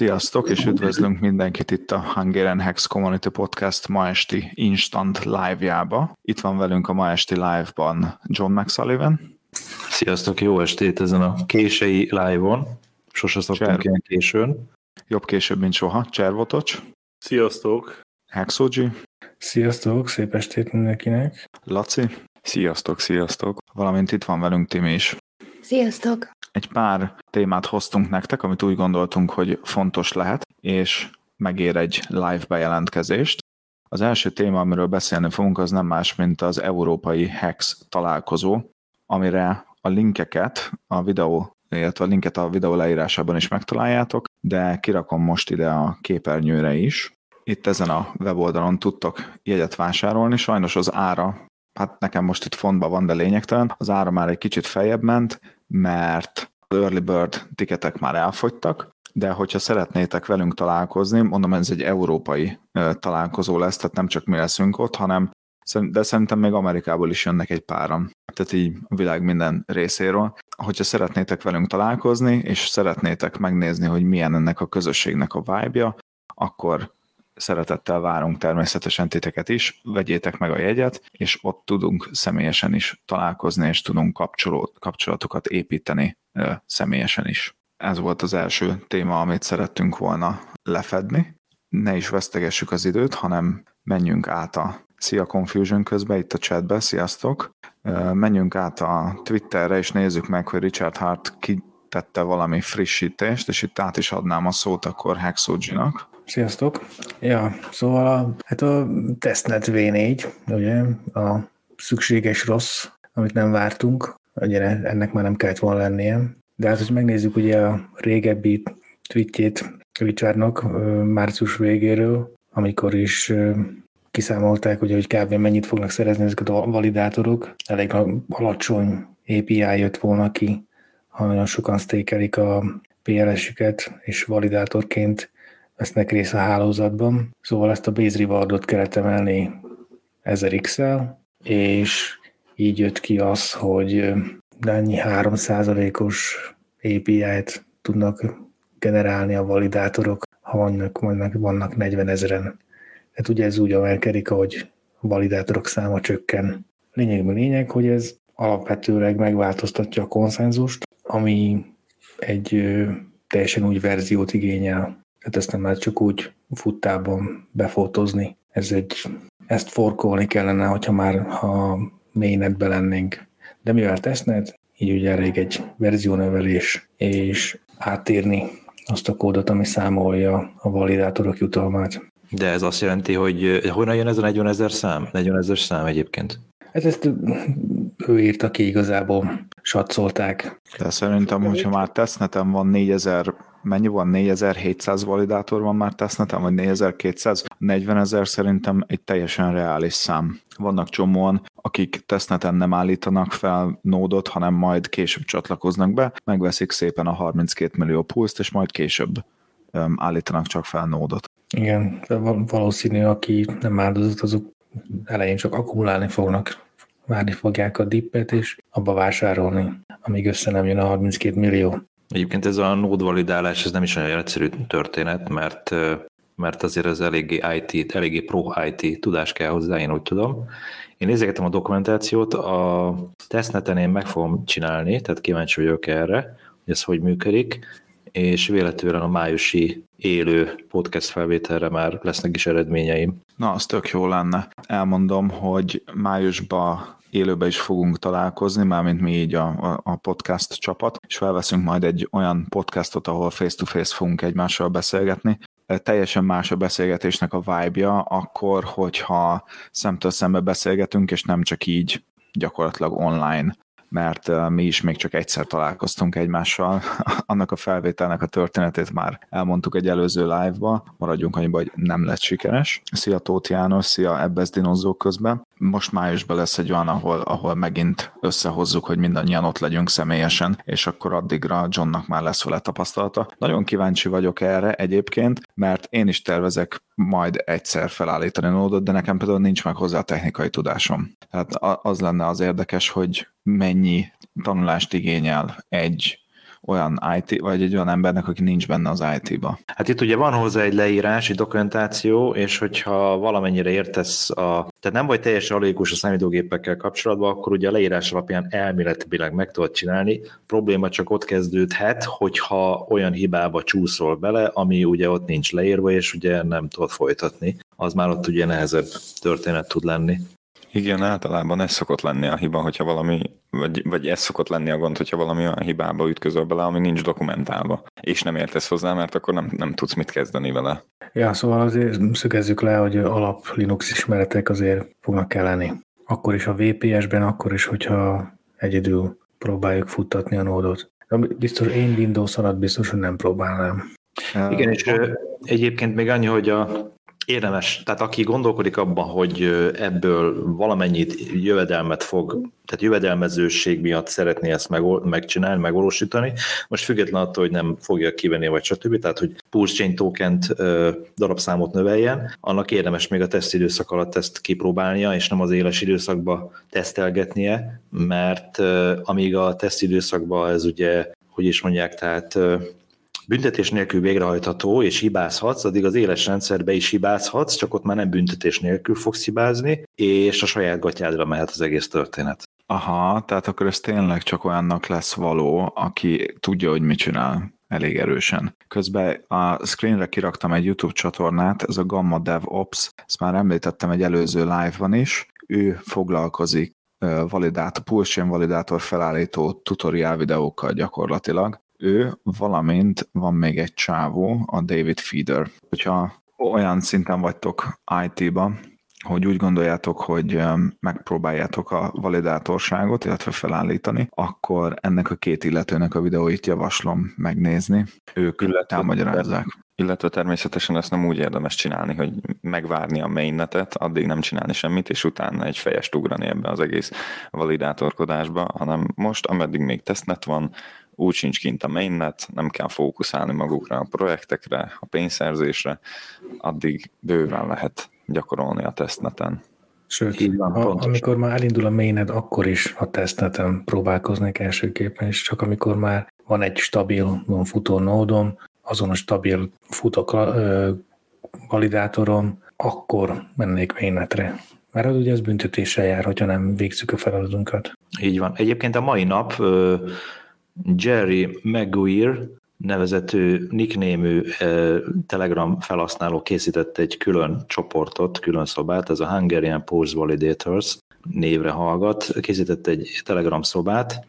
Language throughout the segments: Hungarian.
Sziasztok, és üdvözlünk mindenkit itt a Hungarian Hex Community Podcast ma esti Instant Live-jába. Itt van velünk a ma esti live-ban John McSullivan. Sziasztok, jó estét ezen a késői live-on. Sose szoktunk ilyen későn. Jobb később, mint soha. Cservotocs. Sziasztok. Hexogy. Sziasztok, szép estét mindenkinek. Laci. Sziasztok, sziasztok. Valamint itt van velünk Tim is. Sziasztok! Egy pár témát hoztunk nektek, amit úgy gondoltunk, hogy fontos lehet, és megér egy live bejelentkezést. Az első téma, amiről beszélni fogunk, az nem más, mint az Európai Hex találkozó, amire a linkeket a videó, illetve a linket a videó leírásában is megtaláljátok, de kirakom most ide a képernyőre is. Itt ezen a weboldalon tudtok jegyet vásárolni, sajnos az ára hát nekem most itt fontban van, de lényegtelen, az ára már egy kicsit feljebb ment, mert az early bird tiketek már elfogytak, de hogyha szeretnétek velünk találkozni, mondom, ez egy európai találkozó lesz, tehát nem csak mi leszünk ott, hanem de szerintem még Amerikából is jönnek egy páram, tehát így a világ minden részéről. Hogyha szeretnétek velünk találkozni, és szeretnétek megnézni, hogy milyen ennek a közösségnek a vibe-ja, akkor szeretettel várunk természetesen titeket is, vegyétek meg a jegyet, és ott tudunk személyesen is találkozni, és tudunk kapcsolatokat építeni személyesen is. Ez volt az első téma, amit szerettünk volna lefedni. Ne is vesztegessük az időt, hanem menjünk át a Szia Confusion közben itt a chatbe, sziasztok! Menjünk át a Twitterre, és nézzük meg, hogy Richard Hart kitette valami frissítést, és itt át is adnám a szót akkor Hexogy-nak. Sziasztok! Ja, szóval a, hát a testnet V4, ugye, a szükséges rossz, amit nem vártunk, ugye ennek már nem kellett volna lennie, de hát, hogy megnézzük ugye a régebbi tweetjét Richardnak március végéről, amikor is kiszámolták, ugye, hogy kb. mennyit fognak szerezni ezeket a validátorok. Elég alacsony API jött volna ki, ha nagyon sokan stékelik a PLS-üket, és validátorként vesznek részt a hálózatban. Szóval ezt a base rewardot kellett emelni 1000x-el, és így jött ki az, hogy ennyi 3%-os API-t tudnak generálni a validátorok, ha vannak, vannak, vannak 40 ezeren. Hát ugye ez úgy emelkedik, ahogy a validátorok száma csökken. Lényegben lényeg, hogy ez alapvetőleg megváltoztatja a konszenzust, ami egy teljesen új verziót igényel, Hát ezt nem lehet csak úgy futtában befotozni. Ez egy, ezt forkolni kellene, hogyha már ha mainnetbe lennénk. De mivel tesznet, így ugye elég egy verziónövelés, és átírni azt a kódot, ami számolja a validátorok jutalmát. De ez azt jelenti, hogy honnan jön ez a 40 ezer szám? 40 ezer szám egyébként? Hát ezt ő írta ki igazából, satszolták. De szerintem, hogyha már tesznetem van 4000 mennyi van? 4700 validátor van már tesztneten, vagy 4200? 40 ezer szerintem egy teljesen reális szám. Vannak csomóan, akik tesztneten nem állítanak fel nódot, hanem majd később csatlakoznak be, megveszik szépen a 32 millió pulszt, és majd később állítanak csak fel nódot. Igen, de valószínű, aki nem áldozat, azok elején csak akkumulálni fognak, várni fogják a dippet, és abba vásárolni, amíg össze nem jön a 32 millió. Egyébként ez a nód validálás, ez nem is olyan egyszerű történet, mert mert azért ez eléggé IT, eléggé pro IT tudás kell hozzá, én úgy tudom. Én nézegetem a dokumentációt, a tesztneten én meg fogom csinálni, tehát kíváncsi vagyok erre, hogy ez hogy működik, és véletlenül a májusi élő podcast felvételre már lesznek is eredményeim. Na, az tök jó lenne. Elmondom, hogy májusban élőben is fogunk találkozni, mármint mi így a, a podcast csapat, és felveszünk majd egy olyan podcastot, ahol face-to-face fogunk egymással beszélgetni. Teljesen más a beszélgetésnek a vibe-ja, akkor, hogyha szemtől szembe beszélgetünk, és nem csak így gyakorlatilag online mert mi is még csak egyszer találkoztunk egymással. Annak a felvételnek a történetét már elmondtuk egy előző live-ba, maradjunk annyiba, hogy nem lett sikeres. Szia Tóth János, szia Ebbez Dinozó közben. Most májusban lesz egy olyan, ahol, ahol megint összehozzuk, hogy mindannyian ott legyünk személyesen, és akkor addigra Johnnak már lesz vele tapasztalata. Nagyon kíváncsi vagyok erre egyébként, mert én is tervezek majd egyszer felállítani nódot, de nekem például nincs meg hozzá technikai tudásom. Tehát az lenne az érdekes, hogy mennyi tanulást igényel egy olyan IT, vagy egy olyan embernek, aki nincs benne az IT-ba. Hát itt ugye van hozzá egy leírás, egy dokumentáció, és hogyha valamennyire értesz a... Tehát nem vagy teljesen alékus a számítógépekkel kapcsolatban, akkor ugye a leírás alapján elméletileg meg tudod csinálni. A probléma csak ott kezdődhet, hogyha olyan hibába csúszol bele, ami ugye ott nincs leírva, és ugye nem tudod folytatni. Az már ott ugye nehezebb történet tud lenni. Igen, általában ez szokott lenni a hiba, hogyha valami, vagy, vagy ez szokott lenni a gond, hogyha valami olyan hibába ütközöl bele, ami nincs dokumentálva, és nem értesz hozzá, mert akkor nem, nem tudsz mit kezdeni vele. Ja, szóval azért szögezzük le, hogy alap Linux ismeretek azért fognak kelleni. Akkor is a VPS-ben, akkor is, hogyha egyedül próbáljuk futtatni a nódot. Biztos én Windows alatt biztos, hogy nem próbálnám. Igen, és egyébként még annyi, hogy a érdemes, tehát aki gondolkodik abban, hogy ebből valamennyit jövedelmet fog, tehát jövedelmezőség miatt szeretné ezt meg, megcsinálni, megvalósítani, most független attól, hogy nem fogja kivenni, vagy stb., tehát hogy Pulse Chain token darabszámot növeljen, annak érdemes még a teszt időszak alatt ezt kipróbálnia, és nem az éles időszakba tesztelgetnie, mert amíg a teszt időszakban ez ugye, hogy is mondják, tehát büntetés nélkül végrehajtható, és hibázhatsz, addig az éles rendszerbe is hibázhatsz, csak ott már nem büntetés nélkül fogsz hibázni, és a saját gatyádra mehet az egész történet. Aha, tehát akkor ez tényleg csak olyannak lesz való, aki tudja, hogy mit csinál elég erősen. Közben a screenre kiraktam egy YouTube csatornát, ez a Gamma Dev Ops, ezt már említettem egy előző live-ban is, ő foglalkozik validátor, pulse validátor felállító tutoriál videókkal gyakorlatilag, ő, valamint van még egy csávó, a David Feeder. Hogyha olyan szinten vagytok IT-ba, hogy úgy gondoljátok, hogy megpróbáljátok a validátorságot, illetve felállítani, akkor ennek a két illetőnek a videóit javaslom megnézni. Ők illetve, elmagyarázzák. Illetve természetesen ezt nem úgy érdemes csinálni, hogy megvárni a mainnetet, addig nem csinálni semmit, és utána egy fejest ugrani ebbe az egész validátorkodásba, hanem most, ameddig még tesztnet van, úgy sincs kint a mainnet, nem kell fókuszálni magukra a projektekre, a pénzszerzésre, addig bőven lehet gyakorolni a tesztneten. Sőt, Így van, ha, amikor már elindul a mainnet, akkor is a tesztneten próbálkoznék elsőképpen, és csak amikor már van egy stabil futó nódom, azon a stabil futó validátorom, akkor mennék mainnetre. Mert az ugye ez büntetéssel jár, hogyha nem végzük a feladatunkat. Így van. Egyébként a mai nap Jerry Maguire nevezető nicknémű Telegram felhasználó készített egy külön csoportot, külön szobát, ez a Hungarian Pulse Validators névre hallgat, készített egy Telegram szobát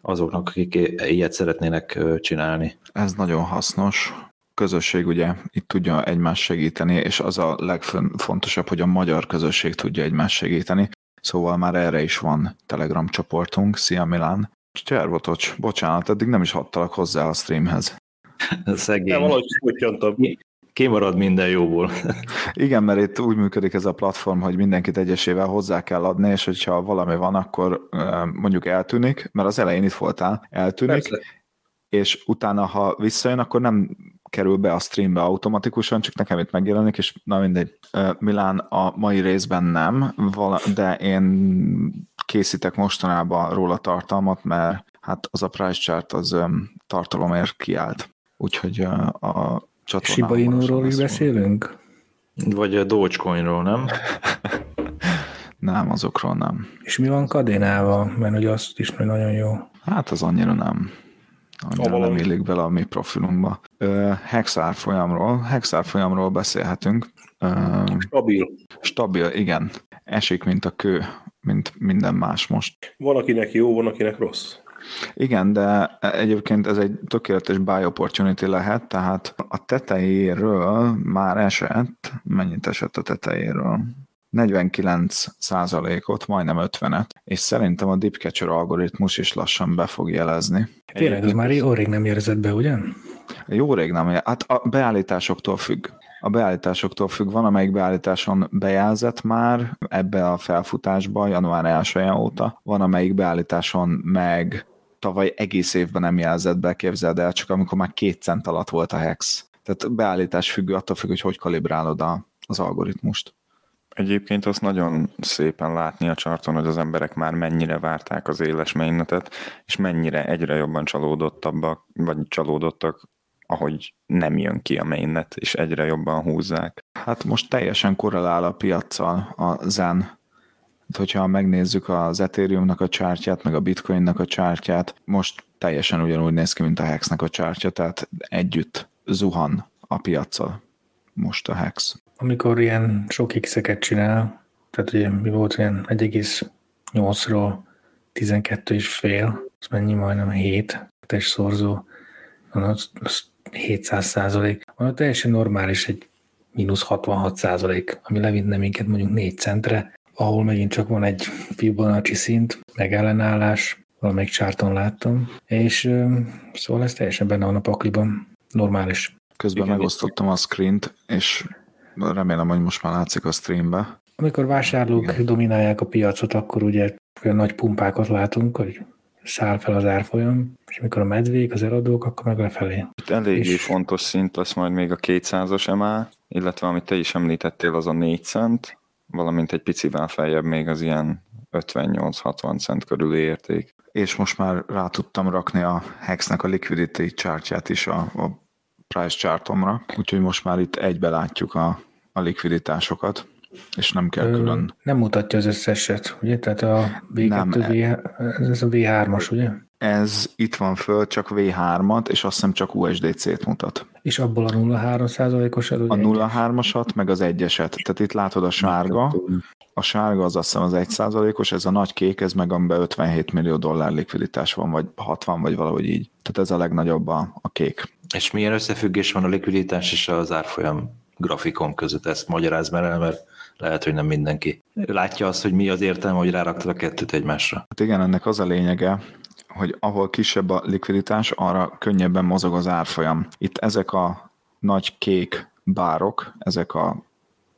azoknak, akik ilyet szeretnének csinálni. Ez nagyon hasznos. Közösség ugye itt tudja egymást segíteni, és az a legfontosabb, hogy a magyar közösség tudja egymást segíteni. Szóval már erre is van Telegram csoportunk. Szia Milán! Cservotocs, bocsánat, eddig nem is hattalak hozzá a streamhez. Szegény. Nem, valahogy kutyontam. Kimarad minden jóból. Igen, mert itt úgy működik ez a platform, hogy mindenkit egyesével hozzá kell adni, és hogyha valami van, akkor mondjuk eltűnik, mert az elején itt voltál, eltűnik, Persze. és utána, ha visszajön, akkor nem kerül be a streambe automatikusan, csak nekem itt megjelenik, és na mindegy. Milán a mai részben nem, de én készítek mostanában róla tartalmat, mert hát az a price chart az tartalomért kiállt. Úgyhogy a csatornán... Shiba Inu-ról is beszélünk? Vagy a Dogecoinról, nem? nem, azokról nem. És mi van Kadénával? Mert hogy azt is nagyon jó. Hát az annyira nem. Annyira nem illik bele a mi profilunkba. Hexár folyamról, Hexár folyamról beszélhetünk. Stabil. Stabil, igen. Esik, mint a kő, mint minden más most. Van, akinek jó, van, akinek rossz. Igen, de egyébként ez egy tökéletes buy opportunity lehet, tehát a tetejéről már esett, mennyit esett a tetejéről? 49 százalékot, majdnem 50-et, és szerintem a Deepcatcher algoritmus is lassan be fog jelezni. Tényleg, ez már jó rég nem érzett be, ugye? Jó rég nem. Hát a beállításoktól függ. A beállításoktól függ, van amelyik beállításon bejelzett már ebbe a felfutásba január 1 óta, van amelyik beállításon meg tavaly egész évben nem jelzett be, képzeld el, csak amikor már két cent alatt volt a hex. Tehát beállítás függő, attól függ, hogy hogy kalibrálod a, az algoritmust. Egyébként azt nagyon szépen látni a csarton, hogy az emberek már mennyire várták az éles mainnetet, és mennyire egyre jobban csalódottabbak, vagy csalódottak, ahogy nem jön ki a mainnet, és egyre jobban húzzák. Hát most teljesen korrelál a piaccal a Zen. Hát, hogyha megnézzük az Ethereumnak a csártyát, meg a Bitcoinnak a csártyát, most teljesen ugyanúgy néz ki, mint a Hexnek a csártya, tehát együtt zuhan a piaccal most a Hex. Amikor ilyen sok x-eket csinál, tehát ugye mi volt ilyen 1,8-ról 12 és fél, az mennyi majdnem 7 test szorzó, az, az 700 százalék. Van teljesen normális egy mínusz 66 százalék, ami levinne minket mondjuk 4 centre, ahol megint csak van egy Fibonacci szint, meg ellenállás, valamelyik csárton láttam, és szóval ez teljesen benne van a pakliban, normális. Közben Igen, megosztottam a screent, és remélem, hogy most már látszik a streambe. Amikor vásárlók Igen. dominálják a piacot, akkor ugye olyan nagy pumpákat látunk, hogy száll fel az árfolyam, és amikor a medvék, az eladók, akkor meg lefelé. Itt eléggé és... fontos szint lesz majd még a 200-as MA, illetve amit te is említettél, az a 4 cent, valamint egy picivel feljebb még az ilyen 58-60 cent körüli érték. És most már rá tudtam rakni a Hexnek a liquidity chartját is a, a price chartomra, úgyhogy most már itt egybe látjuk a, a likviditásokat, és nem kell külön. Nem mutatja az összeset, ugye? Tehát a V2, nem, v, ez a V3-as, ugye? Ez itt van föl, csak V3-at, és azt hiszem csak USDC-t mutat. És abból a 0,3%-os A 0,3-asat, meg az egyeset. Tehát itt látod a sárga, a sárga az azt hiszem az 1%-os, ez a nagy kék, ez meg amiben 57 millió dollár likviditás van, vagy 60, vagy valahogy így. Tehát ez a legnagyobb a, a kék. És milyen összefüggés van a likviditás és az árfolyam grafikon között? Ezt magyaráz már el, mert lehet, hogy nem mindenki látja azt, hogy mi az értelme, hogy ráraktad a kettőt egymásra. Hát igen, ennek az a lényege, hogy ahol kisebb a likviditás, arra könnyebben mozog az árfolyam. Itt ezek a nagy kék bárok, ezek a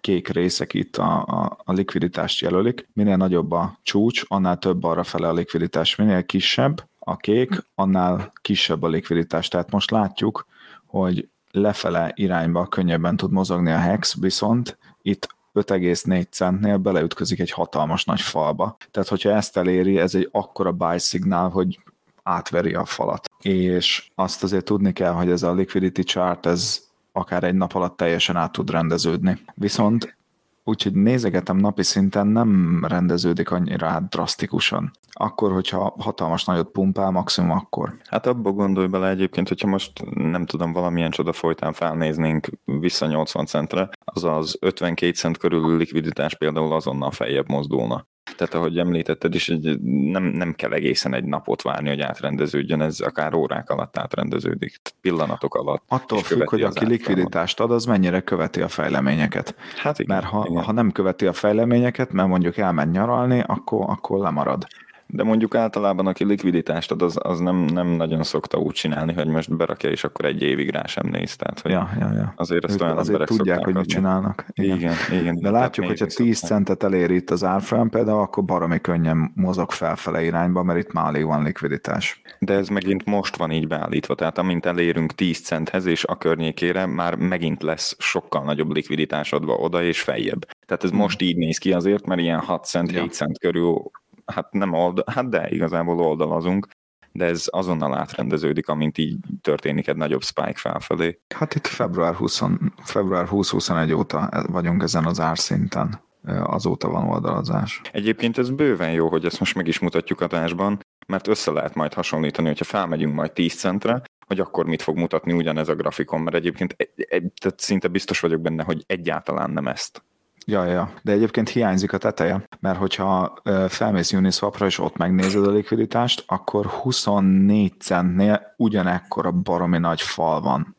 kék részek itt a, a, a likviditást jelölik. Minél nagyobb a csúcs, annál több arra fele a likviditás. Minél kisebb a kék, annál kisebb a likviditás. Tehát most látjuk, hogy lefele irányba könnyebben tud mozogni a hex, viszont itt 5,4 centnél beleütközik egy hatalmas nagy falba. Tehát, hogyha ezt eléri, ez egy akkora buy szignál, hogy átveri a falat. És azt azért tudni kell, hogy ez a liquidity chart, ez akár egy nap alatt teljesen át tud rendeződni. Viszont úgyhogy nézegetem napi szinten nem rendeződik annyira át drasztikusan. Akkor, hogyha hatalmas nagyot pumpál, maximum akkor. Hát abba gondolj bele egyébként, hogyha most nem tudom, valamilyen csoda folytán felnéznénk vissza 80 centre, az az 52 cent körül likviditás például azonnal feljebb mozdulna. Tehát ahogy említetted is, hogy nem, nem kell egészen egy napot várni, hogy átrendeződjön, ez akár órák alatt átrendeződik, pillanatok alatt. Attól függ, hogy aki likviditást ad, az mennyire követi a fejleményeket. Hát igen, mert ha, igen. ha nem követi a fejleményeket, mert mondjuk elment nyaralni, akkor, akkor lemarad. De mondjuk általában, aki likviditást ad, az, az nem, nem nagyon szokta úgy csinálni, hogy most berakja, és akkor egy évig rá sem néz. Tehát, hogy ja, ja, ja. Azért ezt olyan azért tudják, hogy mit csinálnak. Igen, igen. igen de látjuk, hogyha 10 centet elér itt az árfolyam például, akkor baromi könnyen mozog felfele irányba, mert itt már alig van likviditás. De ez megint most van így beállítva, tehát amint elérünk 10 centhez, és a környékére már megint lesz sokkal nagyobb likviditás adva oda és feljebb. Tehát ez hmm. most így néz ki azért, mert ilyen 6 cent, ja. 7 cent körül hát nem oldal, hát de igazából oldalazunk, de ez azonnal átrendeződik, amint így történik egy nagyobb spike felfelé. Hát itt február 20, február 20-21 óta vagyunk ezen az árszinten, azóta van oldalazás. Egyébként ez bőven jó, hogy ezt most meg is mutatjuk adásban, mert össze lehet majd hasonlítani, hogyha felmegyünk majd 10 centre, hogy akkor mit fog mutatni ugyanez a grafikon, mert egyébként egy, egy, tehát szinte biztos vagyok benne, hogy egyáltalán nem ezt Ja, ja, de egyébként hiányzik a teteje, mert hogyha felmész Uniswapra és ott megnézed a likviditást, akkor 24 centnél ugyanekkor a baromi nagy fal van.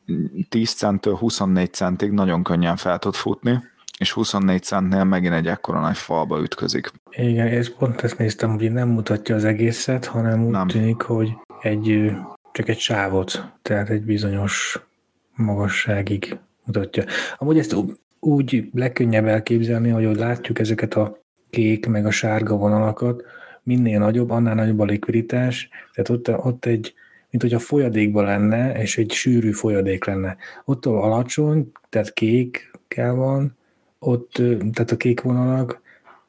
10 centtől 24 centig nagyon könnyen fel tud futni, és 24 centnél megint egy ekkora nagy falba ütközik. Igen, és pont ezt néztem, hogy nem mutatja az egészet, hanem úgy nem. tűnik, hogy egy, csak egy sávot, tehát egy bizonyos magasságig mutatja. Amúgy ezt úgy legkönnyebb elképzelni, hogy, hogy látjuk ezeket a kék meg a sárga vonalakat, minél nagyobb, annál nagyobb a likviditás, tehát ott, ott egy, mint hogy a folyadékban lenne, és egy sűrű folyadék lenne. Ott alacsony, tehát kék kell van, ott, tehát a kék vonalak,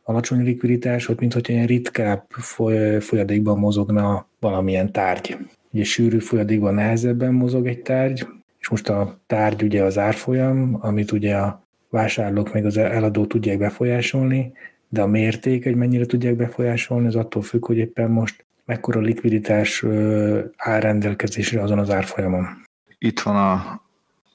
alacsony likviditás, ott mintha ilyen ritkább foly, folyadékban mozogna valamilyen tárgy. Ugye sűrű folyadékban nehezebben mozog egy tárgy, és most a tárgy ugye az árfolyam, amit ugye a vásárlók meg az eladó tudják befolyásolni, de a mérték, hogy mennyire tudják befolyásolni, az attól függ, hogy éppen most mekkora likviditás áll rendelkezésre azon az árfolyamon. Itt van a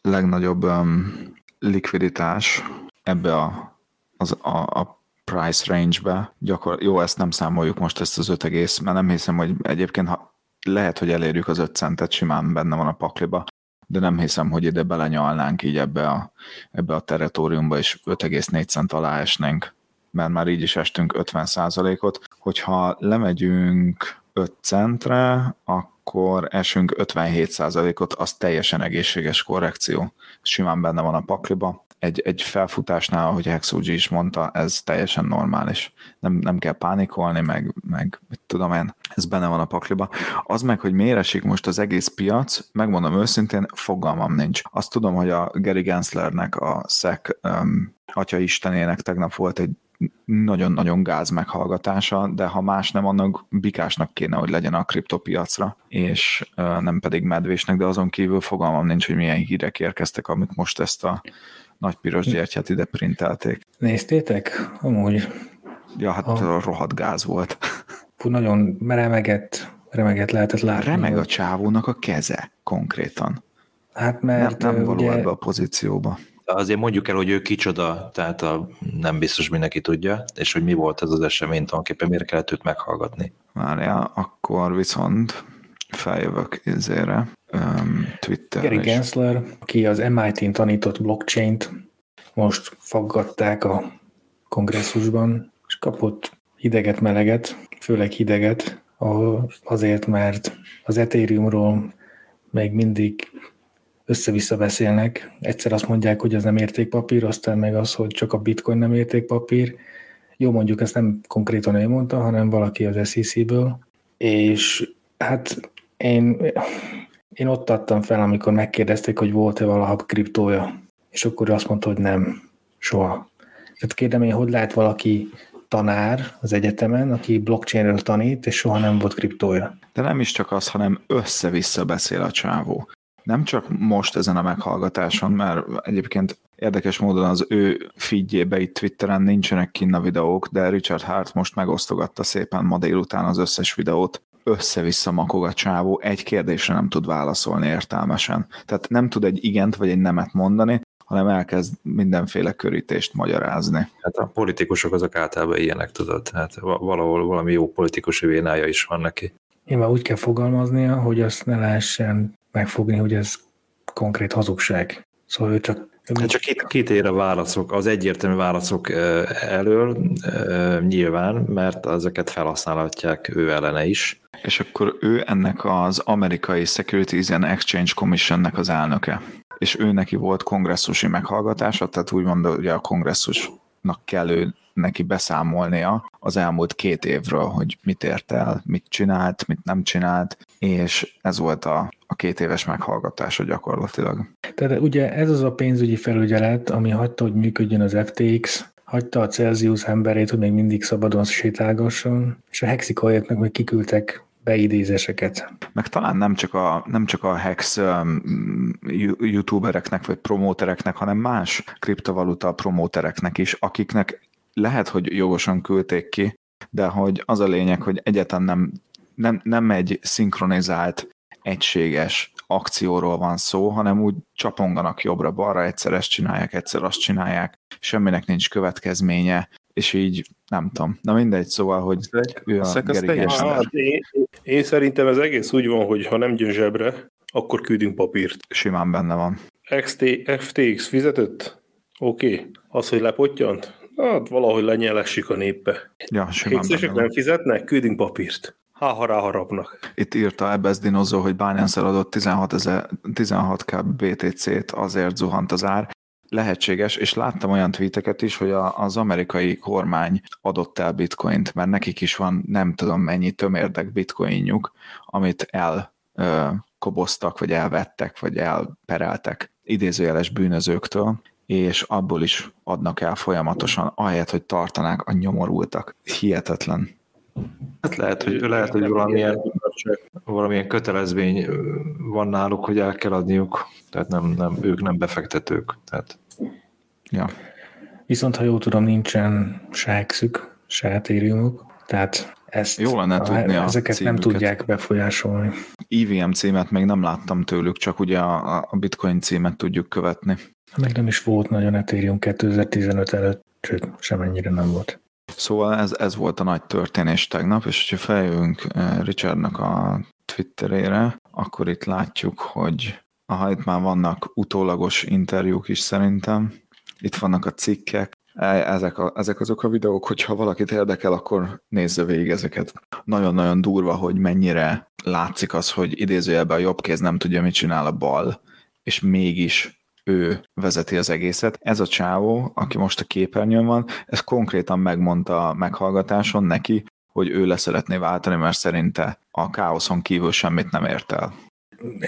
legnagyobb um, likviditás ebbe a, az, a, a price range-be. Gyakor- jó, ezt nem számoljuk most ezt az 5 egész, mert nem hiszem, hogy egyébként ha lehet, hogy elérjük az 5 centet, simán benne van a pakliba, de nem hiszem, hogy ide belenyalnánk így ebbe a, ebbe a territóriumba, és 5,4 cent alá esnénk, mert már így is estünk 50% ot Hogyha lemegyünk 5 centre, akkor esünk 57 ot az teljesen egészséges korrekció. Simán benne van a pakliba. Egy, egy felfutásnál, ahogy Hexogy is mondta, ez teljesen normális. Nem, nem kell pánikolni, meg, meg tudom én, ez benne van a pakliba. Az meg, hogy miért esik most az egész piac, megmondom őszintén, fogalmam nincs. Azt tudom, hogy a Gary Genslernek, a SEC um, atya istenének tegnap volt egy nagyon-nagyon gáz meghallgatása, de ha más nem, annak bikásnak kéne, hogy legyen a kriptopiacra, és nem pedig medvésnek, de azon kívül fogalmam nincs, hogy milyen hírek érkeztek, amik most ezt a nagy piros gyertyát ide printelték. Néztétek? Amúgy. Ja, hát a... rohadt gáz volt. Fú, nagyon remegett, remegett lehetett látni. Remeg a csávónak a keze konkrétan. Hát mert nem, nem való ugye, ebbe a pozícióba azért mondjuk el, hogy ő kicsoda, tehát a, nem biztos mindenki tudja, és hogy mi volt ez az esemény, tulajdonképpen miért kellett őt meghallgatni. Várjál, akkor viszont feljövök izére, um, Twitter Gary Gensler, aki az MIT-n tanított blockchain-t, most faggatták a kongresszusban, és kapott hideget-meleget, főleg hideget, azért, mert az Ethereumról még mindig össze-vissza beszélnek. Egyszer azt mondják, hogy ez nem értékpapír, aztán meg az, hogy csak a bitcoin nem értékpapír. Jó, mondjuk ezt nem konkrétan ő mondta, hanem valaki az SEC-ből. És hát én, én ott adtam fel, amikor megkérdezték, hogy volt-e valaha kriptója. És akkor azt mondta, hogy nem, soha. Tehát kérdem én, hogy lehet valaki tanár az egyetemen, aki blockchainről tanít, és soha nem volt kriptója. De nem is csak az, hanem össze-vissza beszél a csávó nem csak most ezen a meghallgatáson, mert egyébként érdekes módon az ő feedjébe itt Twitteren nincsenek kinn a videók, de Richard Hart most megosztogatta szépen ma délután az összes videót, össze-vissza makog a csávó, egy kérdésre nem tud válaszolni értelmesen. Tehát nem tud egy igent vagy egy nemet mondani, hanem elkezd mindenféle körítést magyarázni. Hát a politikusok azok általában ilyenek, tudod. Hát valahol valami jó politikus vénája is van neki. Én már úgy kell fogalmaznia, hogy azt ne lehessen megfogni, hogy ez konkrét hazugság. Szóval ő csak Hát csak két, két ér a válaszok, az egyértelmű válaszok elől nyilván, mert ezeket felhasználhatják ő ellene is. És akkor ő ennek az amerikai Securities and Exchange Commissionnek az elnöke. És ő neki volt kongresszusi meghallgatása, tehát úgymond ugye a kongresszusnak kell ő neki beszámolnia az elmúlt két évről, hogy mit ért el, mit csinált, mit nem csinált, és ez volt a, a két éves meghallgatása gyakorlatilag. Tehát ugye ez az a pénzügyi felügyelet, ami hagyta, hogy működjön az FTX, hagyta a Celsius emberét, hogy még mindig szabadon sétálgasson, és a hexikolyoknak meg kiküldtek beidézéseket. Meg talán nem csak a, nem csak a Hex um, youtubereknek vagy promótereknek, hanem más kriptovaluta promótereknek is, akiknek lehet, hogy jogosan küldték ki, de hogy az a lényeg, hogy egyáltalán nem, nem, nem egy szinkronizált, egységes akcióról van szó, hanem úgy csaponganak jobbra-balra, egyszer ezt csinálják, egyszer azt csinálják, semminek nincs következménye, és így nem tudom. Na mindegy, szóval, hogy ő a teljesen... hát, én, én szerintem ez egész úgy van, hogy ha nem gyön zsebre, akkor küldünk papírt. Simán benne van. XT, FTX fizetett? Oké. Okay. Az, hogy lepottyant? Hát valahogy lenyelessük a népbe. Ja, simán nem fizetnek? Küldünk papírt. Ha harapnak. Itt írta Ebbez Dinozó, hogy Binance eladott 16, 16k BTC-t, azért zuhant az ár. Lehetséges, és láttam olyan tweeteket is, hogy a, az amerikai kormány adott el bitcoint, mert nekik is van nem tudom mennyi tömérdek bitcoinjuk, amit el ö, vagy elvettek, vagy elpereltek idézőjeles bűnözőktől, és abból is adnak el folyamatosan, ahelyett, hogy tartanák a nyomorultak. Hihetetlen. Hát lehet, hogy, lehet, hogy valamilyen, valamilyen kötelezmény van náluk, hogy el kell adniuk. Tehát nem, nem, ők nem befektetők. Tehát... Ja. Viszont, ha jól tudom, nincsen se hexük, se etériumuk, tehát ezt, Jó lenne a, tudni a ezeket nem címüket. tudják befolyásolni. EVM címet még nem láttam tőlük, csak ugye a, a bitcoin címet tudjuk követni. Meg nem is volt nagyon Ethereum 2015 előtt, sőt, semennyire nem volt. Szóval ez, ez volt a nagy történés tegnap, és hogyha feljövünk eh, Richardnak a Twitterére, akkor itt látjuk, hogy aha, itt már vannak utólagos interjúk is szerintem, itt vannak a cikkek, E- ezek, a, ezek azok a videók, hogyha valakit érdekel, akkor nézze végig ezeket. Nagyon-nagyon durva, hogy mennyire látszik az, hogy idézőjelben a jobb kéz nem tudja, mit csinál a bal, és mégis ő vezeti az egészet. Ez a csávó, aki most a képernyőn van, ez konkrétan megmondta a meghallgatáson neki, hogy ő leszeretné váltani, mert szerinte a káoszon kívül semmit nem ért el.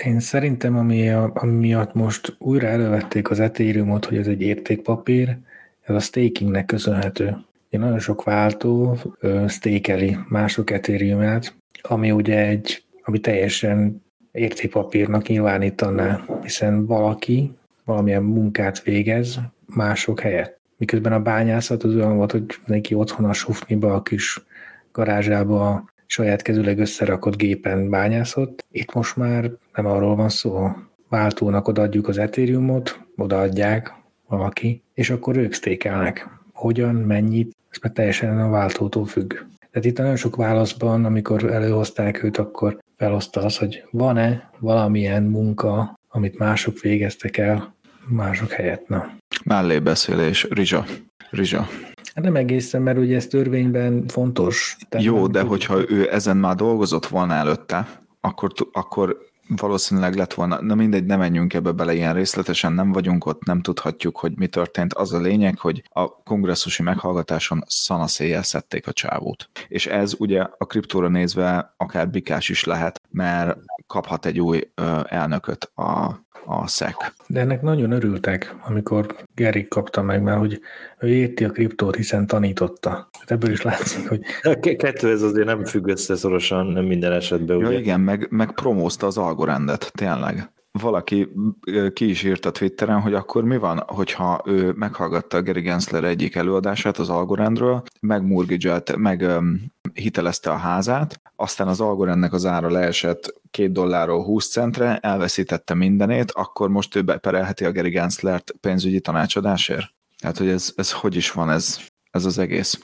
Én szerintem, ami a, miatt most újra elővették az Ethereumot, hogy ez egy értékpapír, ez a stakingnek köszönhető. Én nagyon sok váltó ö, stékeli mások Ethereumát, ami ugye egy, ami teljesen értékpapírnak nyilvánítaná, hiszen valaki valamilyen munkát végez mások helyett. Miközben a bányászat az olyan volt, hogy neki otthon a sufniba, a kis garázsába a saját kezüleg összerakott gépen bányászott. Itt most már nem arról van szó. Váltónak odaadjuk az Ethereumot, odaadják valaki, és akkor ők stékelnek. Hogyan, mennyit, ez meg teljesen a váltótól függ. Tehát itt nagyon sok válaszban, amikor előhozták őt, akkor feloszta az, hogy van-e valamilyen munka, amit mások végeztek el mások helyett. Na. Mellébeszélés, Rizsa. Rizsa. Hát nem egészen, mert ugye ez törvényben fontos. Tehát Jó, de tud- hogyha ő ezen már dolgozott volna előtte, akkor, akkor valószínűleg lett volna, na mindegy, nem menjünk ebbe bele ilyen részletesen, nem vagyunk ott, nem tudhatjuk, hogy mi történt. Az a lényeg, hogy a kongresszusi meghallgatáson szanaszéjjel szedték a csávót. És ez ugye a kriptóra nézve akár bikás is lehet, mert kaphat egy új ö, elnököt a, a SEC. De ennek nagyon örültek, amikor Gary kapta meg, mert hogy ő érti a kriptót, hiszen tanította. Hát ebből is látszik, hogy A ke- kettő ez azért nem függ össze szorosan, nem minden esetben. Ja ugye? igen, meg, meg promózta az algorendet, tényleg. Valaki ki is írta Twitteren, hogy akkor mi van, hogyha ő meghallgatta Gary Gensler egyik előadását az Algorandről, megmurgidzselt, meg hitelezte a házát, aztán az Algorandnek az ára leesett két dollárról 20 centre, elveszítette mindenét, akkor most ő beperelheti a Gary Genslert pénzügyi tanácsadásért? Tehát, hogy ez, ez hogy is van ez, ez az egész?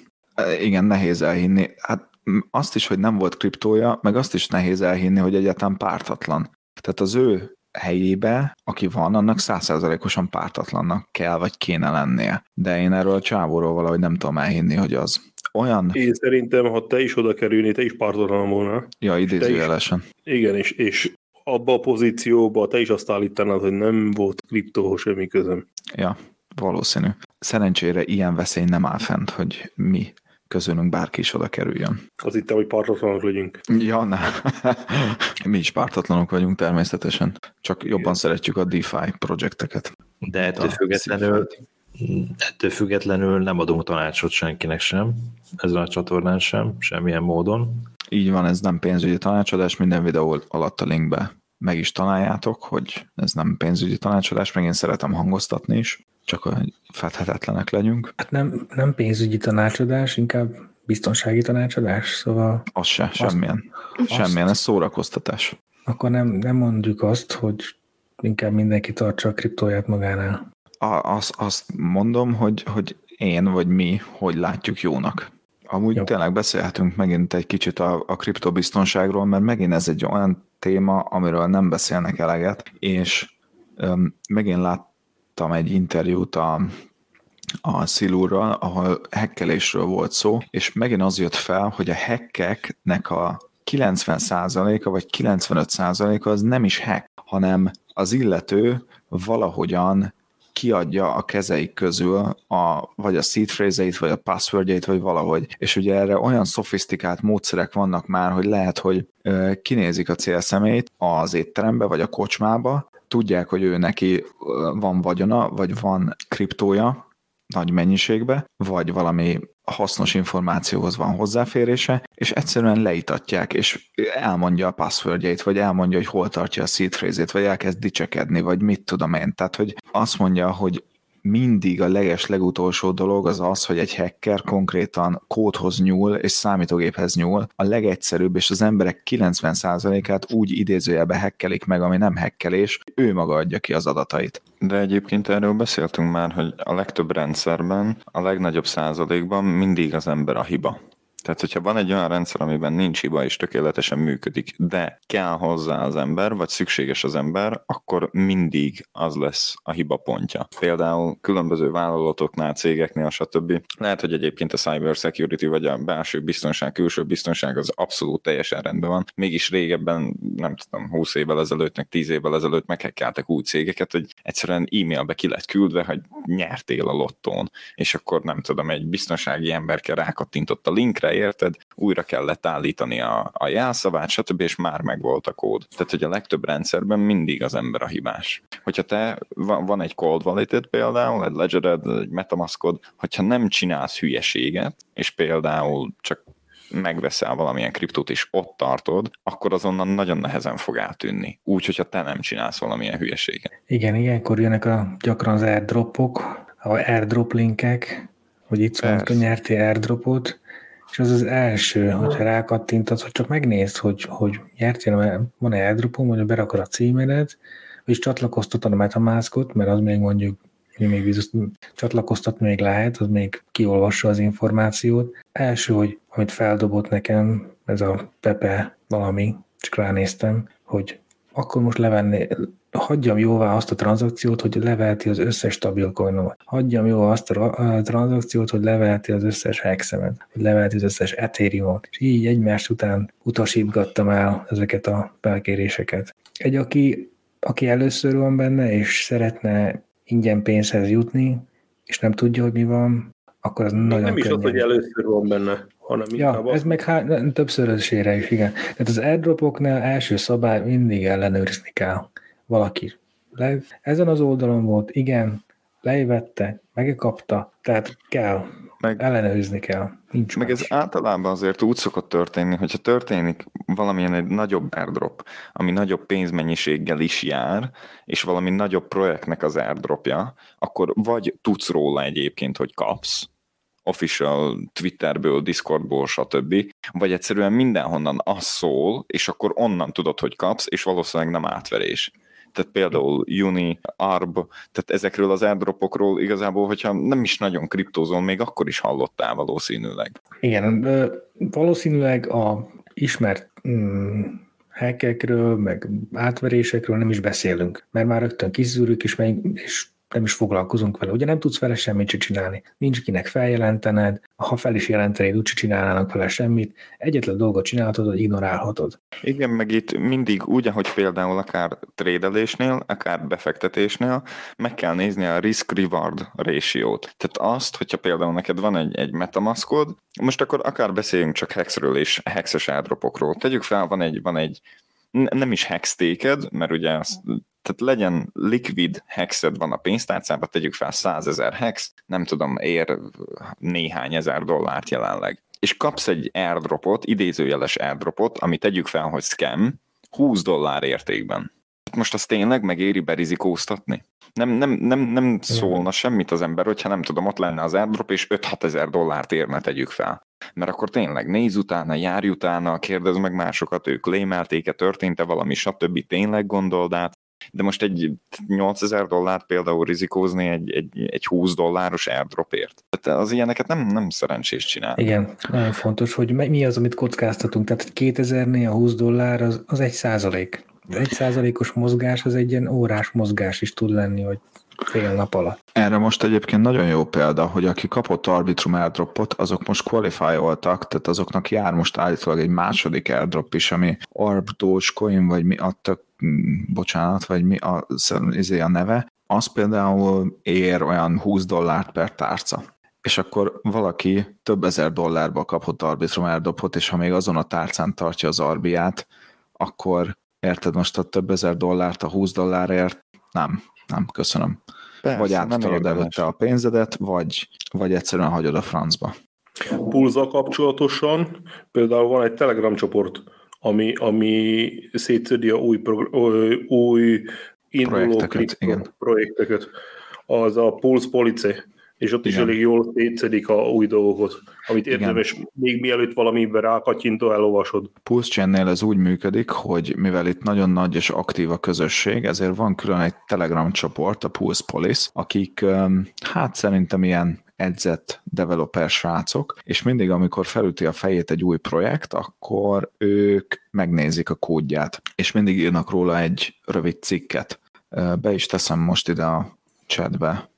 Igen, nehéz elhinni. Hát azt is, hogy nem volt kriptója, meg azt is nehéz elhinni, hogy egyáltalán pártatlan. Tehát az ő helyébe, aki van, annak százszerzalékosan pártatlannak kell, vagy kéne lennie. De én erről a csávóról valahogy nem tudom elhinni, hogy az. Olyan, Én szerintem, ha te is oda kerülnél, te is pártatlan volna. ja, idézőjelesen. Igen, és, és abba a pozícióba te is azt állítanád, hogy nem volt kriptóhoz semmi közöm. Ja, valószínű. Szerencsére ilyen veszély nem áll fent, hogy mi közülünk bárki is oda kerüljön. Az itt, hogy pártatlanok legyünk. Ja, ne. mi is pártatlanok vagyunk természetesen, csak jobban szeretjük a DeFi projekteket. De ettől függetlenül, ettől függetlenül nem adunk tanácsot senkinek sem, ezen a csatornán sem, semmilyen módon. Így van, ez nem pénzügyi tanácsadás, minden videó alatt a linkbe meg is találjátok, hogy ez nem pénzügyi tanácsadás, meg én szeretem hangoztatni is, csak hogy fedhetetlenek legyünk. hát nem, nem pénzügyi tanácsadás, inkább biztonsági tanácsadás, szóval Az se, semmilyen. Semmilyen, ez szórakoztatás. akkor nem, nem mondjuk azt, hogy inkább mindenki tartsa a kriptóját magánál. A, azt, azt mondom, hogy, hogy én vagy mi, hogy látjuk jónak. Amúgy Jó. Tényleg beszélhetünk megint egy kicsit a, a kriptobiztonságról, mert megint ez egy olyan téma, amiről nem beszélnek eleget, és öm, megint láttam egy interjút a, a Silurral, ahol hekkelésről volt szó, és megint az jött fel, hogy a hackeknek a 90%-a vagy 95%-a az nem is hack, hanem az illető valahogyan kiadja a kezeik közül a, vagy a seed phrase vagy a passwordjait, vagy valahogy. És ugye erre olyan szofisztikált módszerek vannak már, hogy lehet, hogy kinézik a célszemét az étterembe, vagy a kocsmába, tudják, hogy ő neki van vagyona, vagy van kriptója nagy mennyiségbe, vagy valami hasznos információhoz van hozzáférése, és egyszerűen leitatják, és elmondja a passwordjait, vagy elmondja, hogy hol tartja a seed vagy elkezd dicsekedni, vagy mit tudom én. Tehát, hogy azt mondja, hogy mindig a leges legutolsó dolog az az, hogy egy hacker konkrétan kódhoz nyúl és számítógéphez nyúl. A legegyszerűbb, és az emberek 90%-át úgy idézőjelbe hekkelik meg, ami nem hekkelés, ő maga adja ki az adatait. De egyébként erről beszéltünk már, hogy a legtöbb rendszerben, a legnagyobb százalékban mindig az ember a hiba. Tehát, hogyha van egy olyan rendszer, amiben nincs hiba és tökéletesen működik, de kell hozzá az ember, vagy szükséges az ember, akkor mindig az lesz a hiba pontja. Például különböző vállalatoknál, cégeknél, stb. Lehet, hogy egyébként a cyber security vagy a belső biztonság, külső biztonság az abszolút teljesen rendben van. Mégis régebben, nem tudom, 20 évvel ezelőtt, meg 10 évvel ezelőtt meghekkeltek új cégeket, hogy egyszerűen e-mailbe ki lett küldve, hogy nyertél a lottón, és akkor nem tudom, egy biztonsági emberke rákattintott a linkre, érted, újra kellett állítani a, a jelszavát, stb., és már megvolt a kód. Tehát, hogy a legtöbb rendszerben mindig az ember a hibás. Hogyha te, van egy cold wallet például, egy ledgered, egy metamaskod, hogyha nem csinálsz hülyeséget, és például csak megveszel valamilyen kriptót, és ott tartod, akkor azonnal nagyon nehezen fog eltűnni. Úgy, hogyha te nem csinálsz valamilyen hülyeséget. Igen, ilyenkor jönnek a, gyakran az airdropok, a airdrop linkek, hogy itt mondta, nyertél airdropot, és az az első, hogyha rákattintasz, hogy csak megnézd, hogy, hogy nyertél, van-e airdropom, vagy berakod a címedet, és csatlakoztatod a Metamaskot, mert az még mondjuk még biztos, csatlakoztatni még lehet, az még kiolvassa az információt. Első, hogy amit feldobott nekem, ez a Pepe valami, csak ránéztem, hogy akkor most levenni, hagyjam jóvá azt a tranzakciót, hogy leveheti az összes stabil coinomat. Hagyjam jóvá azt a tranzakciót, hogy leveheti az összes hexemet, hogy leveheti az összes ethereumot. És így egymás után utasítgattam el ezeket a felkéréseket. Egy, aki, aki először van benne, és szeretne ingyen pénzhez jutni, és nem tudja, hogy mi van, akkor az Még nagyon Nem könnyen. is az, hogy először van benne, hanem ja, ez meg há- többszörösére is, igen. Tehát az airdropoknál első szabály mindig ellenőrizni kell valaki. Le, ezen az oldalon volt, igen, lejvette, megkapta, tehát kell, meg, ellenőrizni kell. Nincs meg más. ez általában azért úgy szokott történni, hogyha történik valamilyen egy nagyobb airdrop, ami nagyobb pénzmennyiséggel is jár, és valami nagyobb projektnek az airdropja, akkor vagy tudsz róla egyébként, hogy kapsz, official Twitterből, Discordból, stb. Vagy egyszerűen mindenhonnan az szól, és akkor onnan tudod, hogy kapsz, és valószínűleg nem átverés tehát például Uni, Arb, tehát ezekről az airdropokról igazából, hogyha nem is nagyon kriptózol, még akkor is hallottál valószínűleg. Igen, valószínűleg a ismert mm, hackekről, meg átverésekről nem is beszélünk, mert már rögtön kiszűrjük, és, meg, és nem is foglalkozunk vele. Ugye nem tudsz vele semmit csinálni. Nincs kinek feljelentened, ha fel is jelentenéd, úgyse csinálnának vele semmit. Egyetlen dolgot csinálhatod, hogy ignorálhatod. Igen, meg itt mindig úgy, ahogy például akár trédelésnél, akár befektetésnél, meg kell nézni a risk-reward ratio-t. Tehát azt, hogyha például neked van egy, egy metamaskod, most akkor akár beszéljünk csak hexről és hexes áldropokról. Tegyük fel, van egy, van egy nem is hextéked, mert ugye azt tehát legyen liquid hexed van a pénztárcában, tegyük fel 100 ezer hex, nem tudom, ér néhány ezer dollárt jelenleg. És kapsz egy airdropot, idézőjeles airdropot, ami tegyük fel, hogy scam, 20 dollár értékben. Most azt tényleg megéri berizikóztatni? Nem, nem, nem, nem szólna semmit az ember, hogyha nem tudom, ott lenne az airdrop, és 5-6 ezer dollárt érne, tegyük fel. Mert akkor tényleg néz utána, járj utána, kérdez meg másokat, ők lémelték-e, történt-e valami, stb. tényleg gondold át, de most egy 8000 dollárt például rizikózni egy, egy, egy 20 dolláros airdropért. Tehát az ilyeneket nem, nem szerencsés csinálni. Igen, nagyon fontos, hogy mi az, amit kockáztatunk. Tehát 2000-nél a 20 dollár az, az egy százalék. Egy százalékos mozgás az egy ilyen órás mozgás is tud lenni, vagy fél nap alatt. Erre most egyébként nagyon jó példa, hogy aki kapott Arbitrum airdropot, azok most qualify-oltak, tehát azoknak jár most állítólag egy második airdrop is, ami Arb Dogecoin, vagy mi adtak, mm, bocsánat, vagy mi a, izé a neve, az például ér olyan 20 dollárt per tárca. És akkor valaki több ezer dollárba kapott Arbitrum airdropot, és ha még azon a tárcán tartja az Arbiát, akkor érted most a több ezer dollárt a 20 dollárért, nem, nem, köszönöm. Persze, vagy érdemes. előtte a pénzedet, vagy, vagy egyszerűen hagyod a francba. Pulza kapcsolatosan például van egy Telegram csoport, ami, ami szétszedi a új, progr- új induló Projekteket, igen. projekteket. Az a Pulse Police, és ott is Igen. elég jól szétszedik a új dolgokat, amit Igen. érdemes még mielőtt valamiben rákatyintó elolvasod. Pulse Chain-nél ez úgy működik, hogy mivel itt nagyon nagy és aktív a közösség, ezért van külön egy Telegram csoport, a Pulse Police, akik hát szerintem ilyen edzett developer srácok, és mindig, amikor felüti a fejét egy új projekt, akkor ők megnézik a kódját, és mindig írnak róla egy rövid cikket. Be is teszem most ide a chatbe.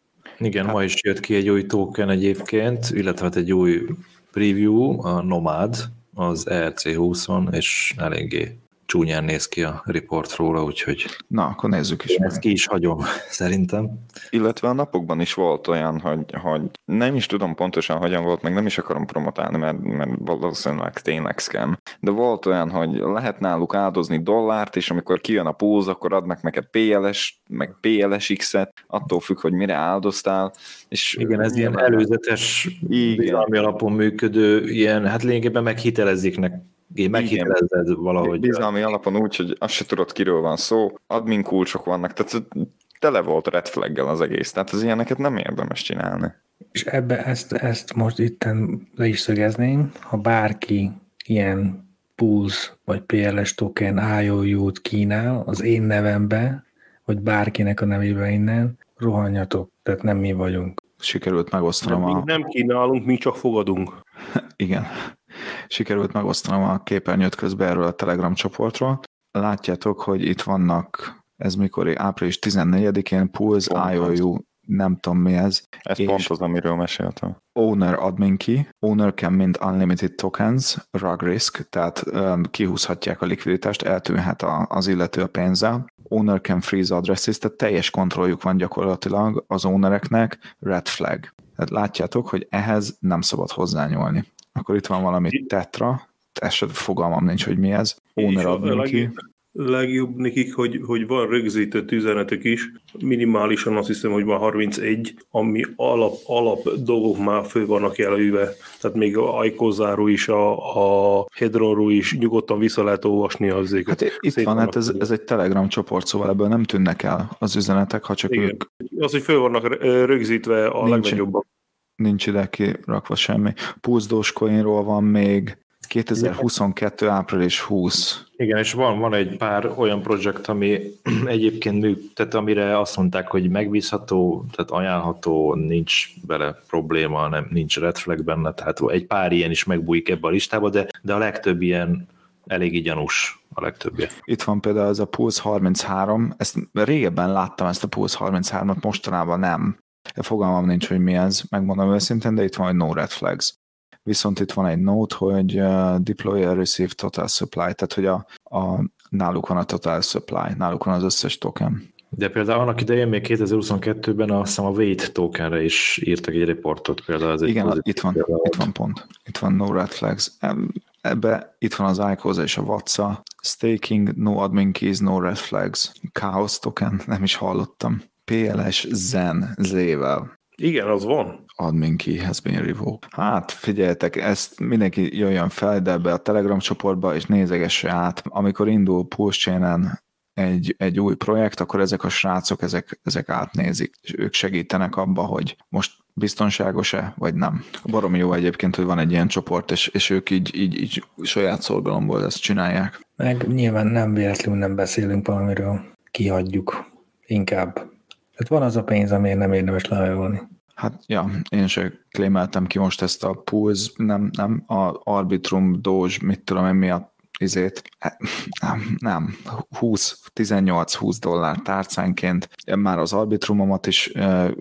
Igen, ma is jött ki egy új token egyébként, illetve hát egy új preview, a Nomad, az ERC20-on, és eléggé csúnyán néz ki a report róla, úgyhogy Na, akkor nézzük is én ezt ki is hagyom, szerintem. Illetve a napokban is volt olyan, hogy, hogy nem is tudom pontosan hogyan volt, meg nem is akarom promotálni, mert, mert valószínűleg tényleg scam. De volt olyan, hogy lehet náluk áldozni dollárt, és amikor kijön a púz, akkor adnak neked PLS, meg PLSX-et, attól függ, hogy mire áldoztál. És Igen, ez ilyen előzetes, Igen. bizalmi alapon működő, ilyen, hát lényegében meghitelezik nek, meghitelezed valahogy. Bizalmi alapon úgy, hogy azt se tudod, kiről van szó, admin kulcsok vannak, tehát tele volt red flaggel az egész, tehát az ilyeneket nem érdemes csinálni. És ebbe ezt, ezt most itten le is szögezném, ha bárki ilyen Pulse vagy PLS token IOU-t kínál az én nevembe, vagy bárkinek a nevébe innen, rohanjatok, tehát nem mi vagyunk. Sikerült megosztanom Mi a... nem kínálunk, mi csak fogadunk. Igen. Sikerült megosztanom a képernyőt közben erről a Telegram csoportról. Látjátok, hogy itt vannak, ez mikor, április 14-én Pulse Pont IOU, nem tudom mi ez, Ez És- pont az, amiről meséltem. Owner admin key, owner can mint unlimited tokens, rug risk, tehát um, kihúzhatják a likviditást, eltűnhet a, az illető a pénzzel. Owner can freeze addresses, tehát teljes kontrolljuk van gyakorlatilag az ownereknek, red flag. Tehát látjátok, hogy ehhez nem szabad hozzányúlni. Akkor itt van valami tetra, ez se fogalmam nincs, hogy mi ez. Owner És a admin key. legjobb, nekik, hogy, hogy van rögzített üzenetek is, minimálisan azt hiszem, hogy van 31, ami alap, alap dolgok már fő vannak jelölve, tehát még a Icozáról is, a, a Hedronról is nyugodtan vissza lehet olvasni az Hát itt van, hát ez, ez egy Telegram csoport, szóval ebből nem tűnnek el az üzenetek, ha csak Igen. ők Az, hogy föl vannak rögzítve a Nincs. legnagyobbak. Nincs ide kirakva semmi. Pulse Dogecoinról van még 2022. április 20. Igen, és van, van egy pár olyan projekt, ami egyébként mű, tehát amire azt mondták, hogy megbízható, tehát ajánlható, nincs bele probléma, nem, nincs red flag benne, tehát egy pár ilyen is megbújik ebbe a listába, de, de a legtöbb ilyen eléggé gyanús a legtöbbje. Itt van például ez a Pulse 33, ezt régebben láttam ezt a Pulse 33-at, mostanában nem. Fogalmam nincs, hogy mi ez, megmondom őszintén, de itt van egy no red flags. Viszont itt van egy note, hogy uh, deploy and receive total supply, tehát hogy a, a, náluk van a total supply, náluk van az összes token. De például annak idején még 2022-ben azt hiszem a Wait tokenre is írtak egy reportot például. Ez Igen, itt van, példa volt. itt van pont. Itt van no red flags. Ebbe itt van az ICOSA és a WhatsA. Staking, no admin keys, no red flags. Chaos token, nem is hallottam. PLS Zen Z-vel. Igen, az van. admin key has been revoked. Hát figyeljetek, ezt mindenki jöjjön fel ide ebbe a Telegram csoportba, és nézegesse át. Amikor indul Pulse egy, egy új projekt, akkor ezek a srácok, ezek, ezek átnézik, és ők segítenek abba, hogy most biztonságos-e, vagy nem. Baromi jó egyébként, hogy van egy ilyen csoport, és, és ők így, így, így saját szorgalomból ezt csinálják. Meg nyilván nem véletlenül nem beszélünk valamiről, kihagyjuk inkább. Tehát van az a pénz, amiért nem érdemes lehajolni. Hát, ja, én se klémeltem ki most ezt a Pulse, nem, nem, a Arbitrum, Doge, mit tudom én mi a izét, nem, nem, 20, 18-20 dollár tárcánként, én már az Arbitrumomat is eh,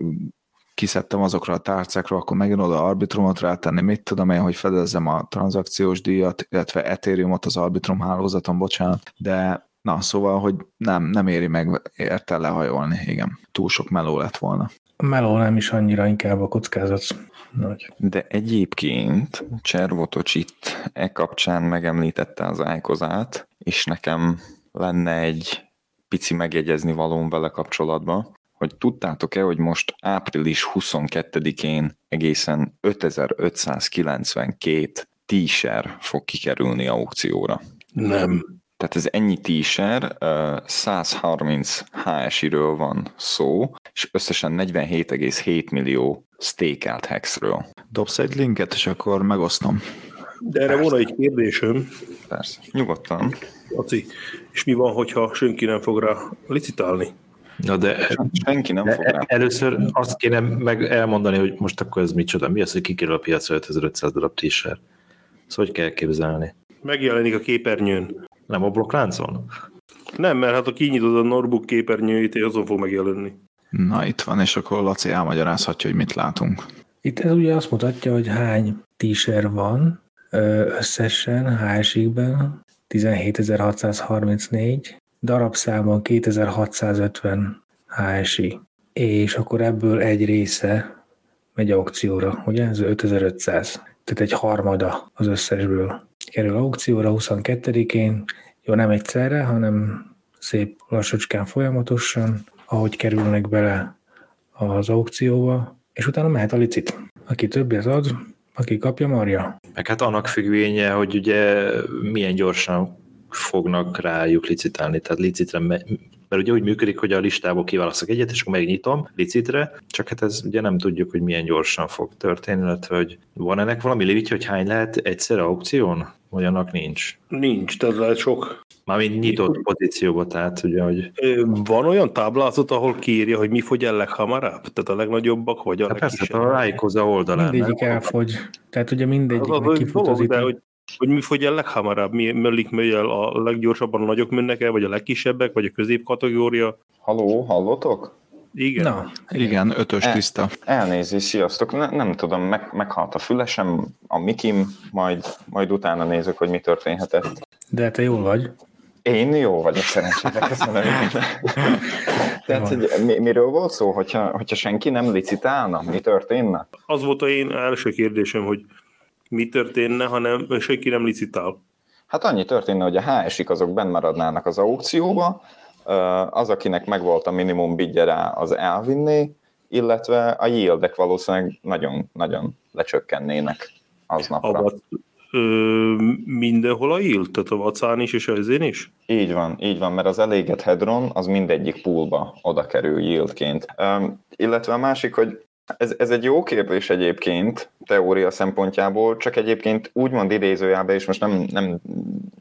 kiszedtem azokra a tárcákra, akkor megint oda Arbitrumot rátenni, mit tudom én, hogy fedezzem a tranzakciós díjat, illetve Ethereumot az Arbitrum hálózaton, bocsánat, de na, szóval, hogy nem, nem éri meg érte lehajolni, igen. Túl sok meló lett volna. A meló nem is annyira, inkább a kockázat nagy. De egyébként Cservotocs itt e kapcsán megemlítette az ájkozát, és nekem lenne egy pici megjegyezni valóm vele kapcsolatban, hogy tudtátok-e, hogy most április 22-én egészen 5592 t fog kikerülni aukcióra. Nem. Tehát ez ennyi t 130 HSI-ről van szó, és összesen 47,7 millió stékelt hexről. Dobsz egy linket, és akkor megosztom. De erre volna egy kérdésem, Persze, nyugodtan. Laci, és mi van, hogyha senki nem fog rá licitálni? Na de, Senki nem de fog rá. először azt kéne meg elmondani, hogy most akkor ez micsoda. Mi az, hogy kikerül a piacra 5500 darab t-shirt? Ezt hogy kell képzelni? Megjelenik a képernyőn. Nem a blokkláncon? Nem, mert hát ha kinyitod a Norbook képernyőjét, és azon fog megjelenni. Na itt van, és akkor Laci elmagyarázhatja, hogy mit látunk. Itt ez ugye azt mutatja, hogy hány t van összesen HSI-ben, 17.634, darabszámon 2650 HSI, és akkor ebből egy része megy aukcióra, ugye? Ez 5500. Tehát egy harmada az összesből kerül aukcióra 22-én, jó, nem egyszerre, hanem szép lassacskán folyamatosan, ahogy kerülnek bele az aukcióba, és utána mehet a licit. Aki többet ad, aki kapja, marja. Meg hát annak függvénye, hogy ugye milyen gyorsan fognak rájuk licitálni, tehát licitre, me- mert ugye úgy működik, hogy a listából kiválasztok egyet, és akkor megnyitom licitre, csak hát ez ugye nem tudjuk, hogy milyen gyorsan fog történni, illetve hogy van ennek valami limitje, hogy hány lehet egyszer aukción? Vagy annak nincs? Nincs, tehát lehet sok. Mármint nyitott pozícióba, tehát ugye, hogy Van olyan táblázat, ahol kiírja, hogy mi fogy el leghamarabb? Tehát a legnagyobbak, vagy a hát persze, a Rájkoza oldalán. Mindegyik elfogy. Tehát ugye Az mindegyiknek az kifut dolog, az de idő. hogy, hogy mi fogy el leghamarabb? Mi mellik megy el a leggyorsabban a nagyok mennek el, vagy a legkisebbek, vagy a középkategória? Haló, hallotok? Igen. Na, Igen, ötös E- tiszta. Elnézést, sziasztok. Ne, nem tudom, meg, meghalt a fülesem, a mikim, majd, majd utána nézek, hogy mi történhetett. de te jól vagy. Én jó vagyok szerencsére, köszönöm. Tehát, hogy mi, miről volt szó, hogyha, hogyha senki nem licitálna, mi történne? Az volt a én első kérdésem, hogy mi történne, ha nem, senki nem licitál. Hát annyi történne, hogy a HS-ik azok benn maradnának az aukcióba, ö, az, akinek megvolt a minimum bidje rá, az elvinné, illetve a yieldek valószínűleg nagyon-nagyon lecsökkennének aznapra. A, ö, mindenhol a yield, tehát a vacán is és az én is? Így van, így van, mert az elégett hedron az mindegyik poolba oda kerül yieldként. Um, illetve a másik, hogy ez, ez egy jó kérdés egyébként, teória szempontjából, csak egyébként úgymond idézőjelbe, és most nem, nem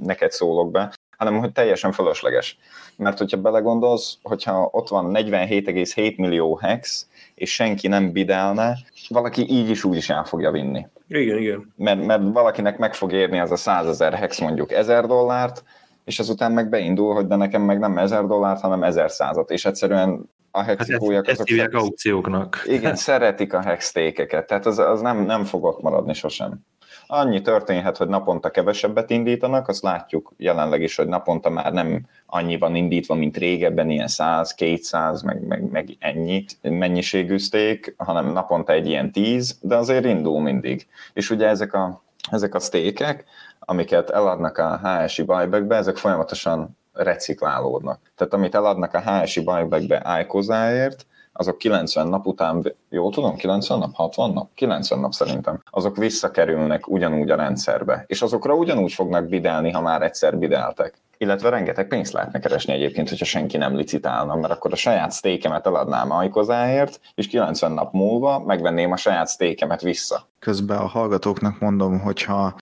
neked szólok be, hanem hogy teljesen fölösleges. Mert hogyha belegondolsz, hogyha ott van 47,7 millió hex, és senki nem bidelne, valaki így is úgy is el fogja vinni Igen, igen. mert, mert valakinek meg fog érni az a 100 ezer hex mondjuk 1000 dollárt, és azután meg beindul, hogy de nekem meg nem 1000 dollárt, hanem 1100-at, és egyszerűen a Hát hexikójak ezt, ezt hívják aukcióknak. igen, szeretik a hextékeket, tehát az, az nem, nem fog ott maradni sosem. Annyi történhet, hogy naponta kevesebbet indítanak, azt látjuk jelenleg is, hogy naponta már nem annyi van indítva, mint régebben, ilyen 100, 200, meg, meg, meg ennyi mennyiségű steak, hanem naponta egy ilyen 10, de azért indul mindig. És ugye ezek a, ezek a steakek, amiket eladnak a HSI buybackbe, ezek folyamatosan reciklálódnak. Tehát amit eladnak a HSI buybackbe iCozáért, azok 90 nap után, jól tudom, 90 nap, 60 nap? 90 nap szerintem. Azok visszakerülnek ugyanúgy a rendszerbe, és azokra ugyanúgy fognak bidelni, ha már egyszer bideltek. Illetve rengeteg pénzt lehetne keresni egyébként, hogyha senki nem licitálna, mert akkor a saját sztékemet eladnám ajkozáért, és 90 nap múlva megvenném a saját sztékemet vissza. Közben a hallgatóknak mondom, hogyha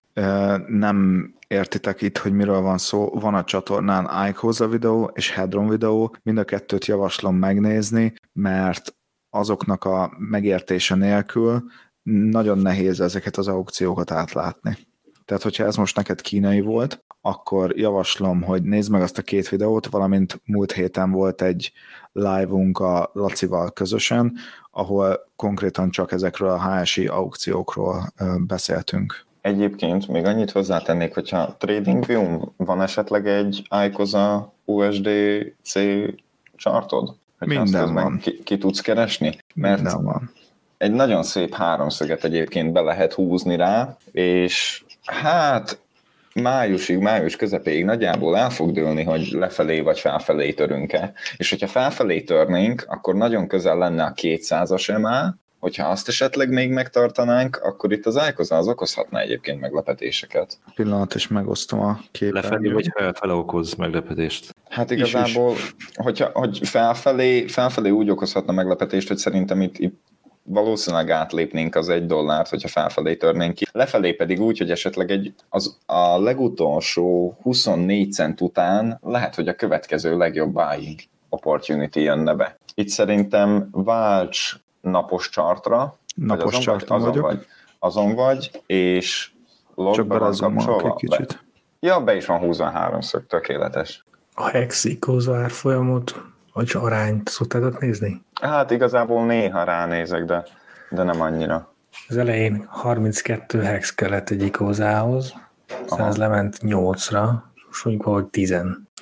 nem értitek itt, hogy miről van szó, van a csatornán iCoza videó és Hedron videó, mind a kettőt javaslom megnézni, mert azoknak a megértése nélkül nagyon nehéz ezeket az aukciókat átlátni. Tehát, hogyha ez most neked kínai volt, akkor javaslom, hogy nézd meg azt a két videót, valamint múlt héten volt egy live-unk a Lacival közösen, ahol konkrétan csak ezekről a HSI aukciókról beszéltünk. Egyébként még annyit hozzátennék, hogyha TradingView van esetleg egy iCoza USDC chartod? Hogyha Minden van. Ki, ki tudsz keresni? Mert Minden van. egy nagyon szép háromszöget egyébként be lehet húzni rá, és hát májusig, május közepéig nagyjából el fog dőlni, hogy lefelé vagy felfelé törünk-e. És hogyha felfelé törnénk, akkor nagyon közel lenne a 200-as MA, hogyha azt esetleg még megtartanánk, akkor itt az Ájkoza az okozhatna egyébként meglepetéseket. Pillanat, és megosztom a képet. Lefelé vagy felfele okoz meglepetést? Hát igazából, hogyha, hogy felfelé, felfelé úgy okozhatna meglepetést, hogy szerintem itt, itt valószínűleg átlépnénk az egy dollárt, hogyha felfelé törnénk ki. Lefelé pedig úgy, hogy esetleg egy, az, a legutolsó 24 cent után lehet, hogy a következő legjobb buying opportunity jönne be. Itt szerintem válts napos chartra, Napos vagy azon, vagy, azon vagyok. vagy, azon vagy, és logba Csak van kapcsolva? egy kicsit. Be. Ja, be is van húzva háromszög, tökéletes. A Hex Icosa árfolyamot, vagy arányt szoktátok nézni? Hát igazából néha ránézek, de, de nem annyira. Az elején 32 hex kellett egy ikózához, aztán ez lement 8-ra, most mondjuk valahogy 10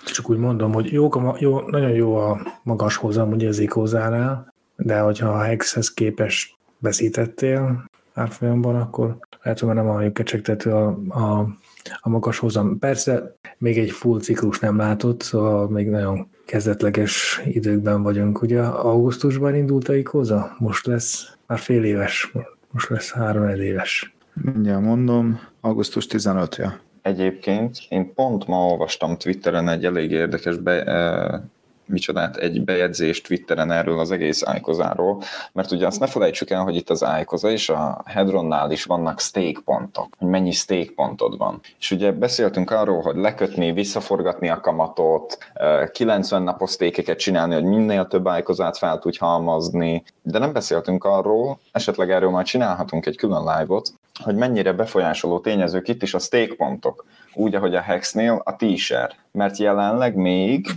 Csak úgy mondom, hogy jó, jó, nagyon jó a magas hozam ugye az ikózánál, de hogyha a hexhez képest veszítettél árfolyamban, akkor lehet, hogy már nem a kecsegtető a, a, a magas hozam. Persze még egy full ciklus nem látott, szóval még nagyon kezdetleges időkben vagyunk. Ugye augusztusban indult a ikóza? Most lesz már fél éves, most lesz három éves. Mindjárt mondom, augusztus 15-ja. Egyébként én pont ma olvastam Twitteren egy elég érdekes be, e, micsodát, egy bejegyzést Twitteren erről az egész ájkozáról, mert ugye azt ne felejtsük el, hogy itt az ájkoza és a Hedronnál is vannak stake pontok, hogy mennyi stake pontod van. És ugye beszéltünk arról, hogy lekötni, visszaforgatni a kamatot, e, 90 napos stékeket csinálni, hogy minél több ájkozát fel tudj halmazni, de nem beszéltünk arról, esetleg erről majd csinálhatunk egy külön live-ot, hogy mennyire befolyásoló tényezők itt is a stake pontok, úgy, ahogy a Hexnél a t-shirt, mert jelenleg még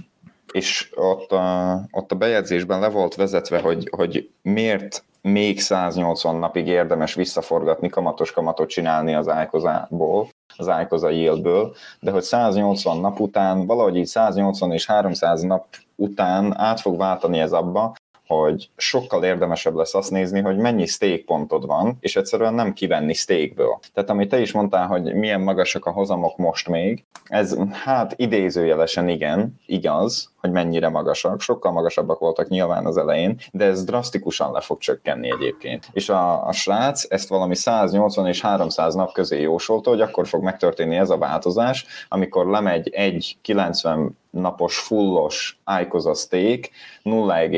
és ott a, ott a bejegyzésben le volt vezetve, hogy, hogy miért még 180 napig érdemes visszaforgatni, kamatos kamatot csinálni az ájkozából, az ájkoza yieldből, de hogy 180 nap után, valahogy így 180 és 300 nap után át fog váltani ez abba, hogy sokkal érdemesebb lesz azt nézni, hogy mennyi stake pontod van, és egyszerűen nem kivenni stakeből. Tehát amit te is mondtál, hogy milyen magasak a hozamok most még, ez hát idézőjelesen igen, igaz, hogy mennyire magasak, sokkal magasabbak voltak nyilván az elején, de ez drasztikusan le fog csökkenni egyébként. És a, a srác ezt valami 180 és 300 nap közé jósolta, hogy akkor fog megtörténni ez a változás, amikor lemegy egy 90 napos fullos Icosa stake 0,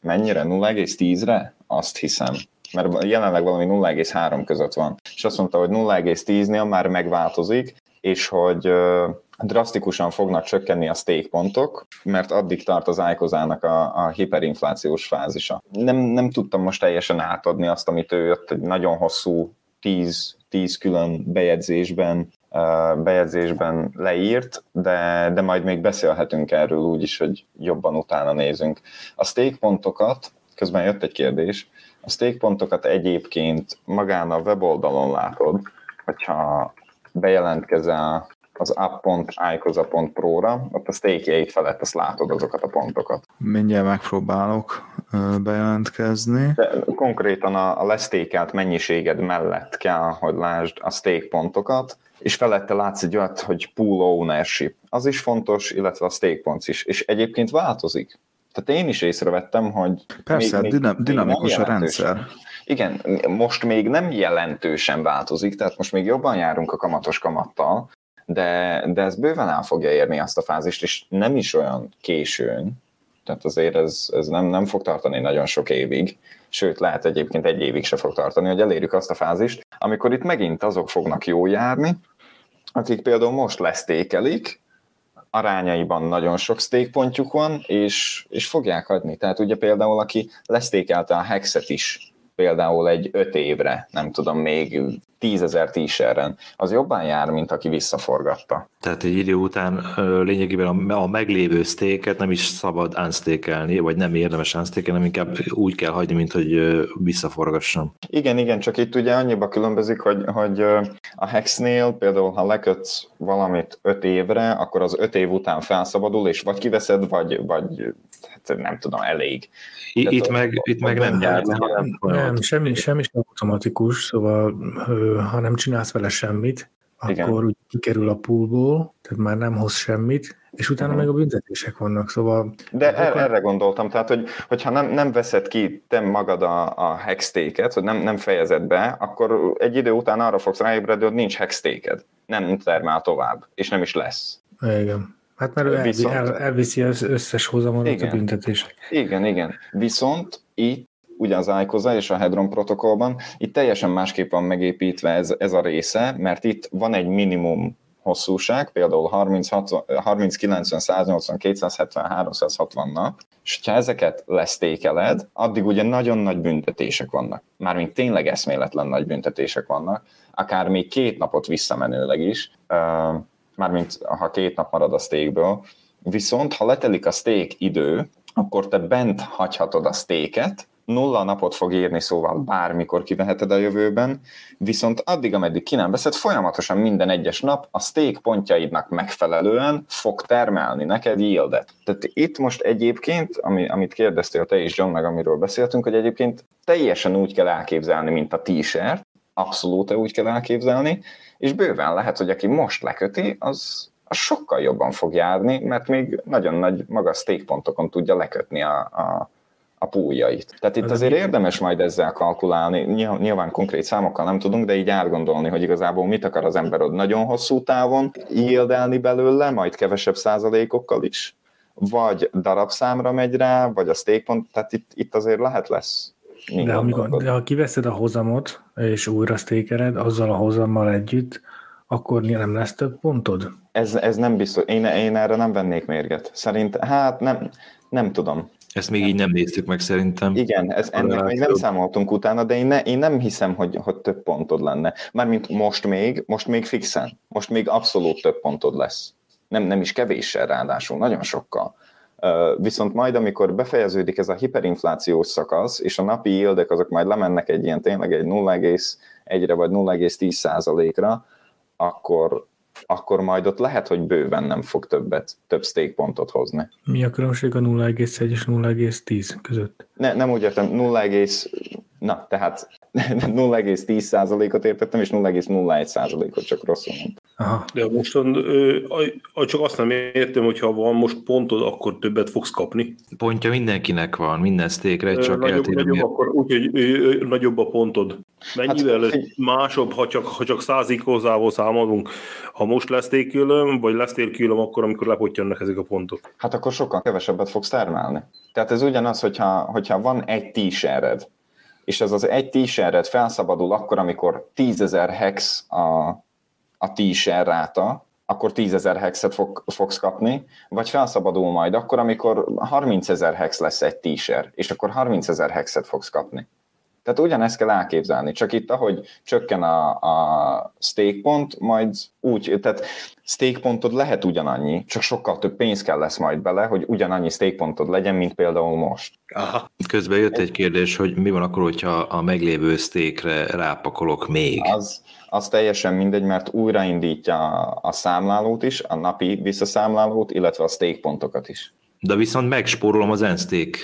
mennyire? 0,10-re? Azt hiszem. Mert jelenleg valami 0,3 között van. És azt mondta, hogy 0,10-nél már megváltozik, és hogy drasztikusan fognak csökkenni a stake pontok, mert addig tart az Icosának a, a hiperinflációs fázisa. Nem, nem tudtam most teljesen átadni azt, amit ő jött egy nagyon hosszú 10, 10 külön bejegyzésben bejegyzésben leírt, de, de majd még beszélhetünk erről úgy is, hogy jobban utána nézünk. A stake pontokat, közben jött egy kérdés, a stake pontokat egyébként magán a weboldalon látod, hogyha bejelentkezel az app.icoza.pro-ra, ott a stake felett azt látod azokat a pontokat. Mindjárt megpróbálok bejelentkezni. De konkrétan a, a lesztékelt mennyiséged mellett kell, hogy lásd a stake pontokat, és felette látsz egy olyat, hogy pool ownership. Az is fontos, illetve a stake points is. És egyébként változik. Tehát én is észrevettem, hogy... Persze, még, dinam, még dinamikus a rendszer. Igen, most még nem jelentősen változik, tehát most még jobban járunk a kamatos kamattal, de, de ez bőven el fogja érni azt a fázist, és nem is olyan későn, tehát azért ez, ez nem, nem fog tartani nagyon sok évig, sőt lehet egyébként egy évig se fog tartani, hogy elérjük azt a fázist, amikor itt megint azok fognak jó járni, akik például most lesztékelik, arányaiban nagyon sok stékpontjuk van, és, és fogják adni. Tehát ugye például, aki lesztékelte a hexet is, például egy öt évre, nem tudom, még tízezer tíseren, az jobban jár, mint aki visszaforgatta. Tehát egy idő után lényegében a, meglévő sztéket nem is szabad unstékelni, vagy nem érdemes unstékelni, inkább úgy kell hagyni, mint hogy visszaforgassam. Igen, igen, csak itt ugye annyiba különbözik, hogy, hogy a hexnél például, ha lekötsz valamit öt évre, akkor az öt év után felszabadul, és vagy kiveszed, vagy, vagy hát nem tudom, elég. Itt, meg, itt meg nem jár. Nem, nem semmi, semmi sem automatikus, szóval ha nem csinálsz vele semmit, Igen. akkor úgy kikerül a poolból, tehát már nem hoz semmit, és utána uh-huh. meg a büntetések vannak, szóval... De er, akkor... erre gondoltam, tehát, hogy, hogyha nem, nem veszed ki te magad a, a hextéket, hogy nem, nem fejezed be, akkor egy idő után arra fogsz ráébredni, hogy nincs hextéked. Nem termel tovább, és nem is lesz. Igen. Hát mert ő Viszont... el, elviszi az összes hozamot a büntetések. Igen, igen. Viszont itt ugye az ICOSA és a Hedron protokollban, itt teljesen másképp van megépítve ez, ez a része, mert itt van egy minimum hosszúság, például 30, 30 90, 180, 270, 360 nap, és ha ezeket lesztékeled, addig ugye nagyon nagy büntetések vannak. Mármint tényleg eszméletlen nagy büntetések vannak, akár még két napot visszamenőleg is, mármint ha két nap marad a steakből, viszont ha letelik a steak idő, akkor te bent hagyhatod a steaket, nulla napot fog írni, szóval bármikor kiveheted a jövőben, viszont addig, ameddig ki nem veszed, folyamatosan minden egyes nap a stake pontjaidnak megfelelően fog termelni neked yieldet. Tehát itt most egyébként, ami, amit kérdeztél te is, John, meg amiről beszéltünk, hogy egyébként teljesen úgy kell elképzelni, mint a t-shirt, abszolút úgy kell elképzelni, és bőven lehet, hogy aki most leköti, az, az sokkal jobban fog járni, mert még nagyon nagy magas stake pontokon tudja lekötni a, a a púljait. Tehát itt azért érdemes majd ezzel kalkulálni, nyilván konkrét számokkal nem tudunk, de így átgondolni, hogy igazából mit akar az ember ott nagyon hosszú távon yieldelni belőle, majd kevesebb százalékokkal is, vagy darabszámra megy rá, vagy a pont, tehát itt, itt azért lehet lesz de, amikor, de ha kiveszed a hozamot, és újra stékered, azzal a hozammal együtt, akkor nem lesz több pontod? Ez, ez nem biztos. Én, én erre nem vennék mérget. Szerint, hát nem, nem tudom. Ezt még így nem néztük meg szerintem. Igen, ez, ennek még nem számoltunk utána, de én, ne, én nem hiszem, hogy, hogy több pontod lenne. Mármint most még, most még fixen. Most még abszolút több pontod lesz. Nem, nem is kevéssel ráadásul, nagyon sokkal. Viszont majd, amikor befejeződik ez a hiperinflációs szakasz, és a napi yieldek azok majd lemennek egy ilyen tényleg egy 0,1-re vagy 0,10 százalékra, akkor, akkor majd ott lehet, hogy bőven nem fog többet, több stake pontot hozni. Mi a különbség a 0,1 és 0,10 között? Ne, nem úgy értem, 0, na, tehát 0,10%-ot értettem, és 0,01%-ot csak rosszul mondtam. Aha. De mostan csak azt nem értem, hogy ha van most pontod, akkor többet fogsz kapni. Pontja mindenkinek van, minden sztékre, csak nagyobb, nagyobb, akkor, úgyhogy nagyobb a pontod. Mennyivel hát, másabb, ha csak, ha csak hozzából számolunk? Ha most lesz tékülöm, vagy lesz tékülöm, akkor, amikor lepottyannak ezek a pontok? Hát akkor sokkal kevesebbet fogsz termelni. Tehát ez ugyanaz, hogyha, hogyha van egy t és ez az egy t felszabadul akkor, amikor 10.000 hex a, a t-shirt ráta, akkor 10.000 hexet fog, fogsz kapni, vagy felszabadul majd akkor, amikor 30.000 hex lesz egy t-shirt, és akkor 30.000 hexet fogsz kapni. Tehát ugyanezt kell elképzelni, csak itt ahogy csökken a, a stake pont, majd úgy, tehát stake pontod lehet ugyanannyi, csak sokkal több pénz kell lesz majd bele, hogy ugyanannyi stake pontod legyen, mint például most. Aha. Közben jött egy kérdés, hogy mi van akkor, hogyha a meglévő stake-re rápakolok még? Az, az teljesen mindegy, mert újraindítja a számlálót is, a napi visszaszámlálót, illetve a stake pontokat is. De viszont megspórolom az n-stake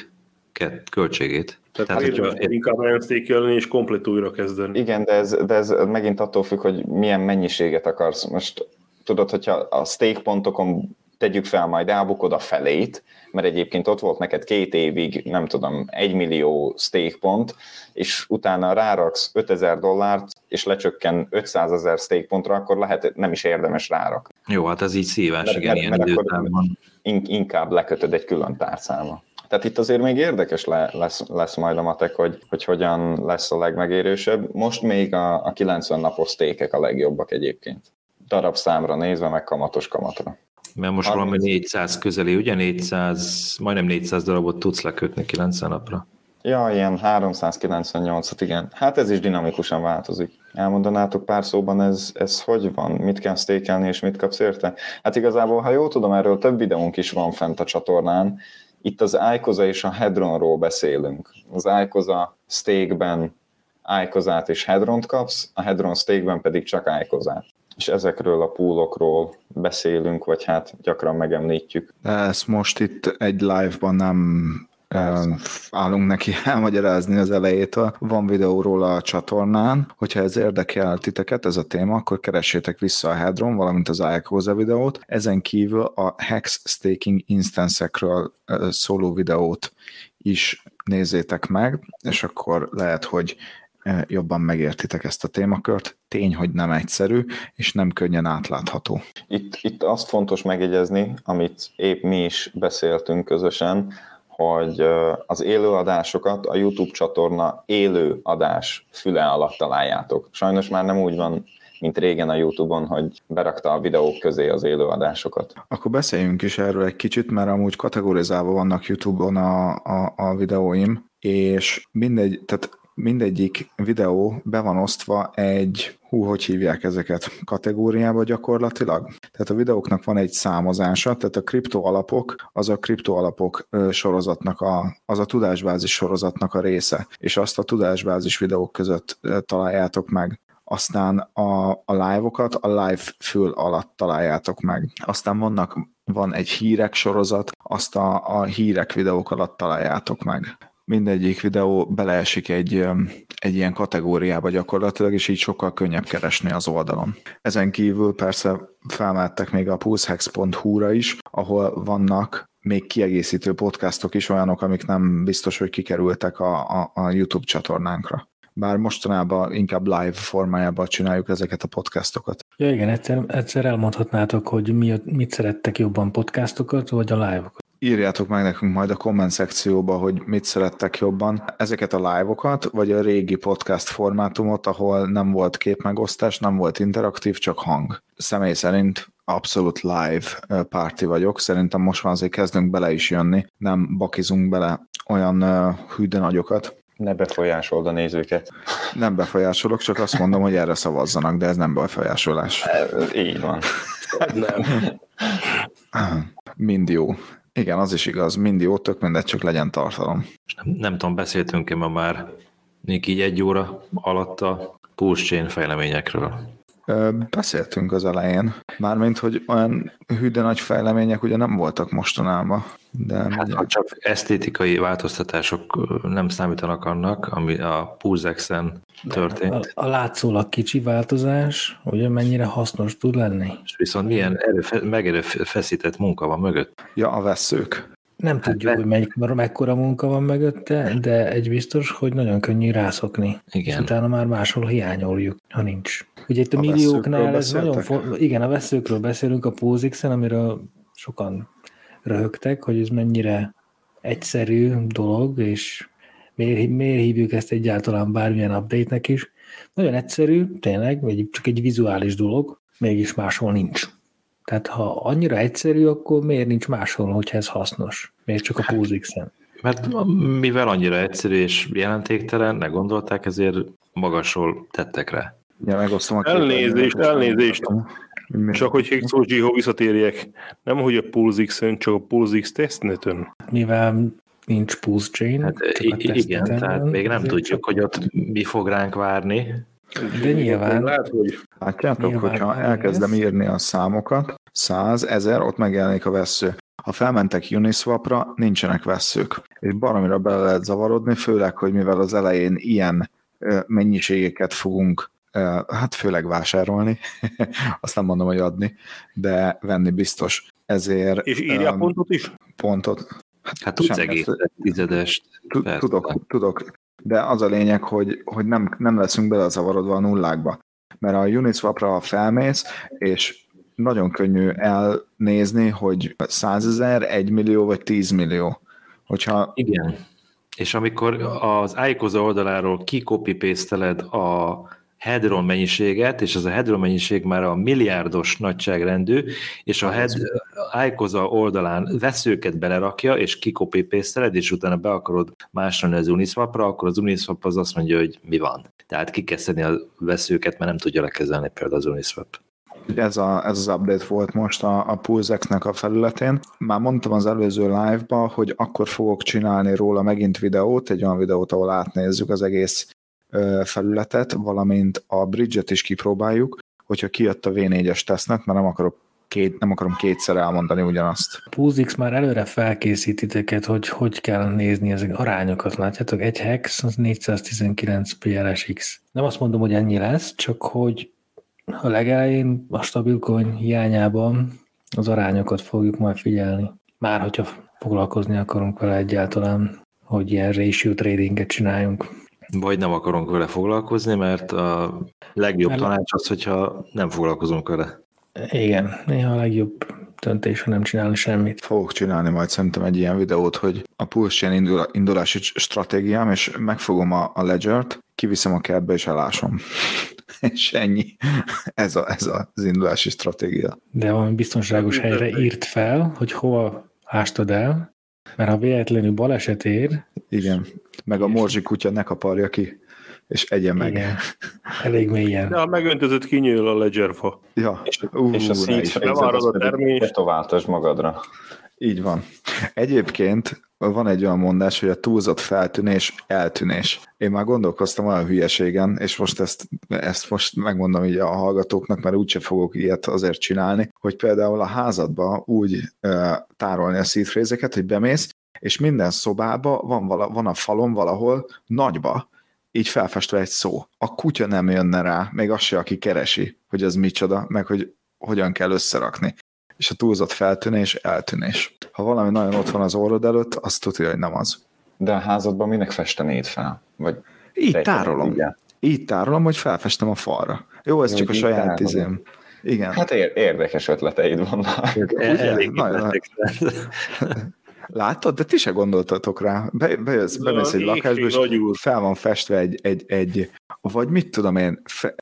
költségét. Tehát, Tehát hogyha... inkább olyan sztékelni és komplet újra kezdeni. Igen, de ez, de ez megint attól függ, hogy milyen mennyiséget akarsz. Most tudod, hogyha a stake pontokon tegyük fel, majd elbukod a felét, mert egyébként ott volt neked két évig, nem tudom, egy millió stake pont, és utána ráraksz 5000 dollárt, és lecsökken 500 ezer stake pontra, akkor lehet nem is érdemes rárak. Jó, hát ez így szívás, mert, igen, mert, ilyen mert időtávon. Inkább lekötöd egy külön tárcába. Tehát itt azért még érdekes le, lesz, lesz majd a matek, hogy, hogy hogyan lesz a legmegérősebb. Most még a, a 90 napos tékek a legjobbak egyébként. Darab számra nézve, meg kamatos kamatra. Mert most 30... valami 400 közeli, ugye 400, majdnem 400 darabot tudsz lekötni 90 napra. Ja, ilyen 398-at, igen. Hát ez is dinamikusan változik. Elmondanátok pár szóban, ez, ez hogy van? Mit kell stékelni, és mit kapsz érte? Hát igazából, ha jól tudom, erről több videónk is van fent a csatornán, itt az iCosa és a Hedronról beszélünk. Az iCosa stake-ben iCosát és Hedront kapsz, a Hedron stake-ben pedig csak iCosát. És ezekről a poolokról beszélünk, vagy hát gyakran megemlítjük. De ezt most itt egy live-ban nem állunk neki elmagyarázni az elejétől. Van videó róla a csatornán, hogyha ez érdekel titeket, ez a téma, akkor keressétek vissza a Hedron, valamint az iCoza videót. Ezen kívül a Hex Staking instance-ekről szóló videót is nézzétek meg, és akkor lehet, hogy jobban megértitek ezt a témakört. Tény, hogy nem egyszerű, és nem könnyen átlátható. Itt, itt azt fontos megjegyezni, amit épp mi is beszéltünk közösen, hogy az élőadásokat a YouTube csatorna élő adás füle alatt találjátok. Sajnos már nem úgy van, mint régen a YouTube-on, hogy berakta a videók közé az élőadásokat. Akkor beszéljünk is erről egy kicsit, mert amúgy kategorizálva vannak YouTube-on a, a, a videóim, és mindegy, tehát mindegyik videó be van osztva egy, hú, hogy hívják ezeket, kategóriába gyakorlatilag. Tehát a videóknak van egy számozása, tehát a kriptoalapok, az a kriptoalapok sorozatnak, a, az a tudásbázis sorozatnak a része, és azt a tudásbázis videók között találjátok meg aztán a, a live-okat a live fül alatt találjátok meg. Aztán vannak, van egy hírek sorozat, azt a, a hírek videók alatt találjátok meg mindegyik videó beleesik egy, egy ilyen kategóriába gyakorlatilag, és így sokkal könnyebb keresni az oldalon. Ezen kívül persze felmettek még a pulsehex.hu-ra is, ahol vannak még kiegészítő podcastok is, olyanok, amik nem biztos, hogy kikerültek a, a, a YouTube csatornánkra. Bár mostanában inkább live formájában csináljuk ezeket a podcastokat. Ja igen, egyszer, egyszer elmondhatnátok, hogy mi, mit szerettek jobban podcastokat, vagy a live-okat írjátok meg nekünk majd a komment szekcióba, hogy mit szerettek jobban. Ezeket a live-okat, vagy a régi podcast formátumot, ahol nem volt képmegosztás, nem volt interaktív, csak hang. Személy szerint abszolút live party vagyok. Szerintem most már azért kezdünk bele is jönni, nem bakizunk bele olyan hűde nagyokat. Ne befolyásold a nézőket. Nem befolyásolok, csak azt mondom, hogy erre szavazzanak, de ez nem befolyásolás. Így van. Nem. Mind jó. Igen, az is igaz, mindig ott tök mindegy, csak legyen tartalom. Nem, nem tudom, beszéltünk-e ma már még így egy óra alatt a Pulse Chain fejleményekről. Beszéltünk az elején, mármint, hogy olyan hűde nagy fejlemények ugye nem voltak mostanában. De hát, ha csak esztétikai változtatások nem számítanak annak, ami a Pulsexen történt. A, a látszólag kicsi változás, ugye mennyire hasznos tud lenni. És viszont milyen erőfe, megerőfeszített munka van mögött. Ja, a veszők. Nem hát tudjuk, hogy melyik, mekkora munka van mögötte, de egy biztos, hogy nagyon könnyű rászokni. Igen. És utána már máshol hiányoljuk, ha nincs. Ugye itt a, a millióknál ez nagyon for... Igen, a veszőkről beszélünk a Pózixen, amiről sokan röhögtek, hogy ez mennyire egyszerű dolog, és miért, miért hívjuk ezt egyáltalán bármilyen update-nek is. Nagyon egyszerű, tényleg, vagy csak egy vizuális dolog, mégis máshol nincs. Tehát ha annyira egyszerű, akkor miért nincs máshol, hogyha ez hasznos? Miért csak a hát, POSIX-en? Mert mivel annyira egyszerű és jelentéktelen, ne gondolták, ezért magasról tettek rá. Ja, megosztom a elnézést, elnézést. Csak hogy Hexo Zsiho visszatérjek. Nem, hogy a PulseX-ön, csak a PulseX testnetön. Mivel nincs Pulse Chain. Hát, igen, tehát még nem tudjuk, hogy ott mi fog ránk várni. De nyilván. Lát, hogy... Látjátok, nyilván hogyha elkezdem írni a számokat, 100, 1000, ott megjelenik a vesző. Ha felmentek Uniswapra, nincsenek veszők. És baromira bele lehet zavarodni, főleg, hogy mivel az elején ilyen mennyiségeket fogunk hát főleg vásárolni, azt nem mondom, hogy adni, de venni biztos. Ezért... És írja um, pontot is? Pontot. Hát, hát tudsz egész tizedest. Tudok, tudok, de az a lényeg, hogy, hogy nem, nem leszünk belezavarodva a nullákba. Mert a Uniswapra felmész, és nagyon könnyű elnézni, hogy 100 ezer, 1 millió vagy 10 millió. Hogyha... Igen. És amikor az iCoza oldaláról kikopi a Hedron mennyiséget, és ez a Hedron mennyiség már a milliárdos nagyságrendű, és a head, Icoza oldalán veszőket belerakja, és kikopi és utána be akarod másolni az Uniswapra, akkor az Uniswap az azt mondja, hogy mi van. Tehát ki kell szedni a veszőket, mert nem tudja lekezelni például az Uniswap. Ez, a, ez az update volt most a, a Pulsex-nek a felületén. Már mondtam az előző live-ba, hogy akkor fogok csinálni róla megint videót, egy olyan videót, ahol átnézzük az egész felületet, valamint a bridge-et is kipróbáljuk, hogyha kijött a V4-es tesztnek, mert nem akarok két, nem akarom kétszer elmondani ugyanazt. Púzix már előre felkészít titeket, hogy hogy kell nézni ezek arányokat. Látjátok, egy hex az 419 PLSX. Nem azt mondom, hogy ennyi lesz, csak hogy a legelején a stabil coin hiányában az arányokat fogjuk majd figyelni. Már hogyha foglalkozni akarunk vele egyáltalán, hogy ilyen ratio tradinget csináljunk. Vagy nem akarunk vele foglalkozni, mert a legjobb Mert- tanács az, hogyha nem foglalkozunk vele. Igen, néha a legjobb döntés, ha nem csinálni semmit. Fogok csinálni majd szerintem egy ilyen videót, hogy a Pulse indul, indulási stratégiám, és megfogom a, a Ledger-t, kiviszem a kertbe és elásom. és ennyi. Ez, a, ez az indulási stratégia. De valami biztonságos helyre írt fel, hogy hova ástad el, mert ha véletlenül baleset ér, Igen. Meg a morzsi kutya ne kaparja ki, és egye meg. igen, elég mélyen. De a megöntözött kinyíl a ledgerfa. Ja. És, Ú, és a ne seed is. phrase-et Bevárod az a termést. tetováltasd magadra. Így van. Egyébként van egy olyan mondás, hogy a túlzott feltűnés eltűnés. Én már gondolkoztam olyan hülyeségen, és most ezt, ezt most megmondom így a hallgatóknak, mert úgyse fogok ilyet azért csinálni, hogy például a házadba úgy uh, tárolni a szítfrézeket, hogy bemész, és minden szobába van, vala, van a falon valahol nagyba, így felfestve egy szó. A kutya nem jönne rá, még az se, aki keresi, hogy az micsoda, meg hogy hogyan kell összerakni és a túlzott feltűnés eltűnés. Ha valami nagyon ott van az orrod előtt, azt tudja, hogy nem az. De a házadban minek festenéd fel? Vagy Így tárolom. igen. Így tárolom, hogy felfestem a falra. Jó, ez Jó, csak a saját izém. Igen. Hát ér- érdekes ötleteid vannak. Elég Nagyon- Látod? De ti se gondoltatok rá. Be, bejössz, bemész egy lakásba, és fel van festve egy, egy, egy vagy mit tudom én, fe,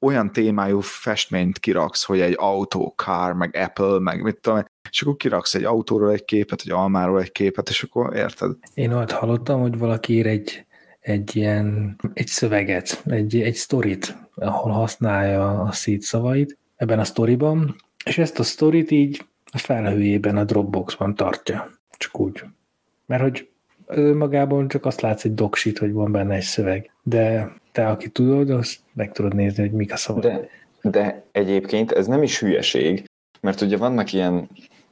olyan témájú festményt kiraksz, hogy egy autó, car, meg Apple, meg mit tudom és akkor kiraksz egy autóról egy képet, egy almáról egy képet, és akkor érted? Én olyat hallottam, hogy valaki ír egy, egy ilyen, egy szöveget, egy, egy sztorit, ahol használja a szít szavait ebben a sztoriban, és ezt a sztorit így a felhőjében, a Dropboxban tartja. Csak úgy. Mert hogy önmagában csak azt látsz egy doksit, hogy van benne egy szöveg. De te, aki tudod, azt meg tudod nézni, hogy mik a szavak. De, de egyébként ez nem is hülyeség, mert ugye vannak ilyen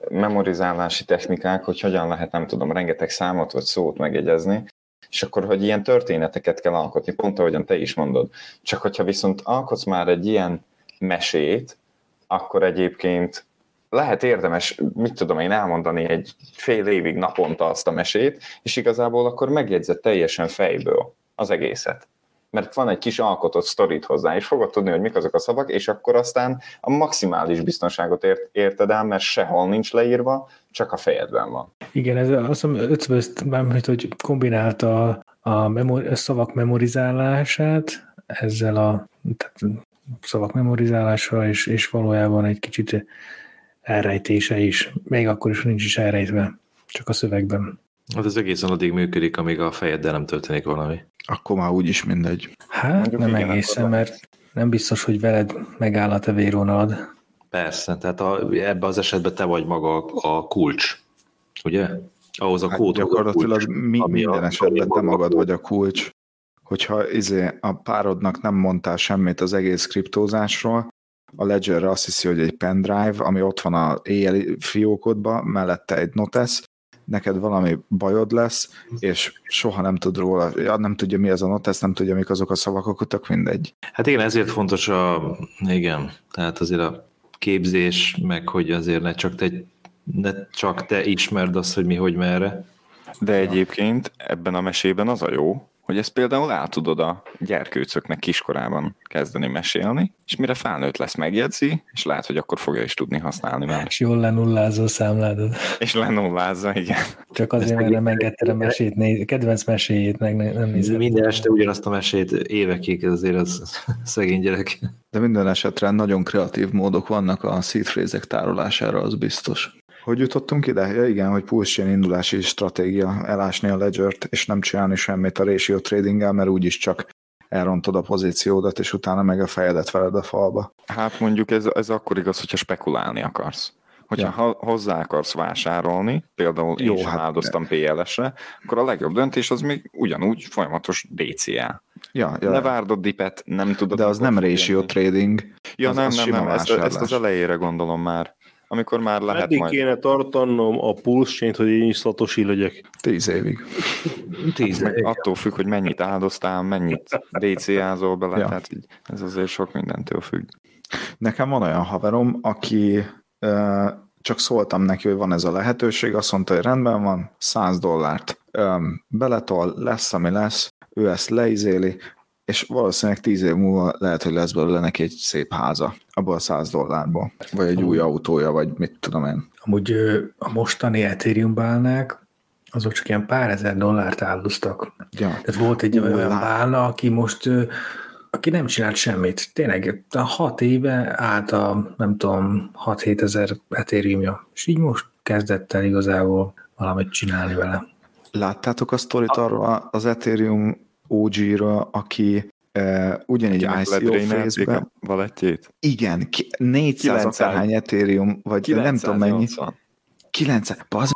memorizálási technikák, hogy hogyan lehet, nem tudom, rengeteg számot vagy szót megjegyezni, és akkor, hogy ilyen történeteket kell alkotni, pont ahogyan te is mondod. Csak hogyha viszont alkotsz már egy ilyen mesét, akkor egyébként lehet érdemes, mit tudom én, elmondani egy fél évig naponta azt a mesét, és igazából akkor megjegyzed teljesen fejből az egészet. Mert van egy kis alkotott sztorit hozzá, és fogod tudni, hogy mik azok a szavak, és akkor aztán a maximális biztonságot ért, érted el, mert sehol nincs leírva, csak a fejedben van. Igen, ez azt hiszem ötvözt, mármint, hogy kombinálta a, memori, a szavak memorizálását ezzel a tehát szavak memorizálása, és, és valójában egy kicsit elrejtése is. Még akkor is nincs is elrejtve, csak a szövegben. Hát ez egészen addig működik, amíg a fejeddel nem történik valami. Akkor már úgyis mindegy. Hát Mondjuk nem igen, egészen, mert nem biztos, hogy veled megáll a tevéronalad. Persze, tehát a, ebben az esetben te vagy maga a, a kulcs, ugye? Ahhoz a Hát kód, gyakorlatilag mi, ami a- minden esetben te a magad vagy a kulcs. Hogyha izé, a párodnak nem mondtál semmit az egész kriptózásról, a Ledgerre azt hiszi, hogy egy pendrive, ami ott van a éjjeli fiókodban, mellette egy notes, neked valami bajod lesz, és soha nem tud róla, ja, nem tudja mi az a notes, nem tudja mik azok a szavak, akkor tök mindegy. Hát igen, ezért fontos a, igen, tehát azért a képzés, meg hogy azért ne csak te, ne csak te ismerd azt, hogy mi, hogy merre. De egyébként ebben a mesében az a jó, hogy ezt például el tudod a gyerkőcöknek kiskorában kezdeni mesélni, és mire felnőtt lesz, megjegyzi, és lehet, hogy akkor fogja is tudni használni már. És jól lenullázza a számládat. És lenullázza, igen. Csak azért, mert nem engedte a mesét, néz, kedvenc meséjét meg ne- nem nézett. Minden este ugyanazt a mesét évekig, azért az szegény gyerek. De minden esetre nagyon kreatív módok vannak a seed tárolására, az biztos. Hogy jutottunk ide? Ja igen, hogy Pulse Chain indulási stratégia elásni a ledgert, és nem csinálni semmit a ratio tradinggel, mert úgyis csak elrontod a pozíciódat, és utána meg a fejedet veled a falba. Hát mondjuk ez, ez akkor igaz, hogyha spekulálni akarsz. Hogyha Ja. hozzá akarsz vásárolni, például én Jó, sem hát áldoztam PLS-re, akkor a legjobb döntés az még ugyanúgy folyamatos DCA. Ja, Ja. ja. Ne várd a dipet, nem tudod. de az nem ratio trading. Ja, az- nem, az nem, nem, ezt, ezt az elejére gondolom már. Amikor már lehet Meddig majd... kéne tartanom a pulszcsént, hogy én is szatosi legyek? Tíz évig. Tíz. Meg attól függ, hogy mennyit áldoztál, mennyit DC-ázol bele, Ja. tehát így, ez azért sok mindentől függ. Nekem van olyan haverom, aki ö, csak szóltam neki, hogy van ez a lehetőség, azt mondta, hogy rendben van, 100 dollárt ö, beletol, lesz, ami lesz, ő ezt leizéli, és valószínűleg 10 év múlva lehet, hogy lesz belőle neki egy szép háza, abból a 100 dollárból, vagy egy új autója, vagy mit tudom én. Amúgy a mostani Ethereum bálnák, azok csak ilyen pár ezer dollárt áldoztak. Ja. Tehát volt egy Ú, olyan bálna, aki most aki nem csinált semmit. Tényleg, a hat éve állt a, nem tudom, 6-7 ezer ethereumja, és így most kezdett el igazából valamit csinálni vele. Láttátok a sztorit arról az Ethereum OG-ről, aki uh, ugyanígy ICO ledrénelték phase a valettjét. igen, ki- 400 900. akárhány Ethereum, vagy nem tudom mennyi, 980. 900, bazd,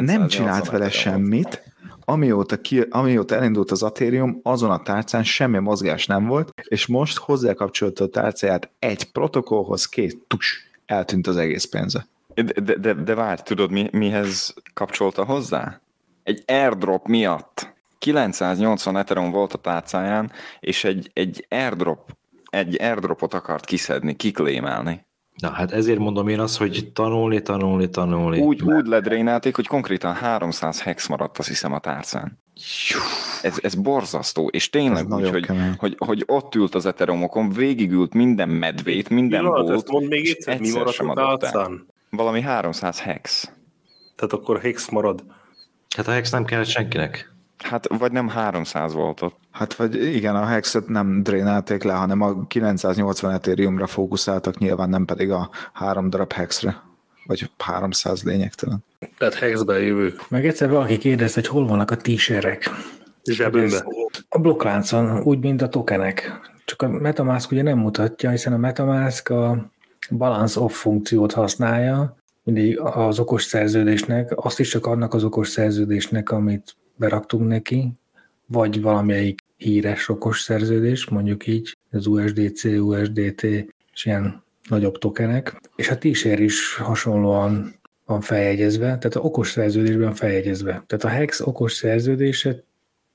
nem csinált vele semmit, amióta, ki, amióta elindult az Ethereum, azon a tárcán semmi mozgás nem volt, és most hozzákapcsolta a tárcáját egy protokollhoz, két tus, eltűnt az egész pénze. De, de, de, de várj, tudod mi, mihez kapcsolta hozzá? Egy airdrop miatt 980 Ethereum volt a tárcáján, és egy, egy airdrop egy airdropot akart kiszedni, kiklémelni. Na hát ezért mondom én azt, hogy tanulni, tanulni, tanulni. Úgy, úgy ledrénálték, hogy konkrétan 300 hex maradt, azt hiszem, a tárcán. Ez, ez borzasztó, és Ez tényleg úgy, nagyon hogy, kemény. hogy, hogy ott ült az Ethereumokon, végigült minden medvét, minden Pillanat, bult, ezt mondd még és egyszer, mi maradt sem a tálcán? Valami 300 hex. Tehát akkor hex marad. Hát a hex nem kellett senkinek. Hát, vagy nem 300 volt ott. Hát vagy igen, a hexet nem drénálték le, hanem a 980 Ethereumra fókuszáltak, nyilván nem pedig a három darab hexre, vagy 300 lényegtelen. Tehát hexbe jövő. Meg egyszer valaki kérdezte, hogy hol vannak a t-serek. Zsebembe. A blokkláncon, úgy, mint a tokenek. Csak a Metamask ugye nem mutatja, hiszen a Metamask a balance off funkciót használja, mindig az okos szerződésnek, azt is csak annak az okos szerződésnek, amit beraktunk neki, vagy valamelyik híres okos szerződés, mondjuk így, az USDC, USDT, és ilyen nagyobb tokenek. És a t is hasonlóan van feljegyezve, tehát a okos szerződésben feljegyezve. Tehát a Hex okos szerződése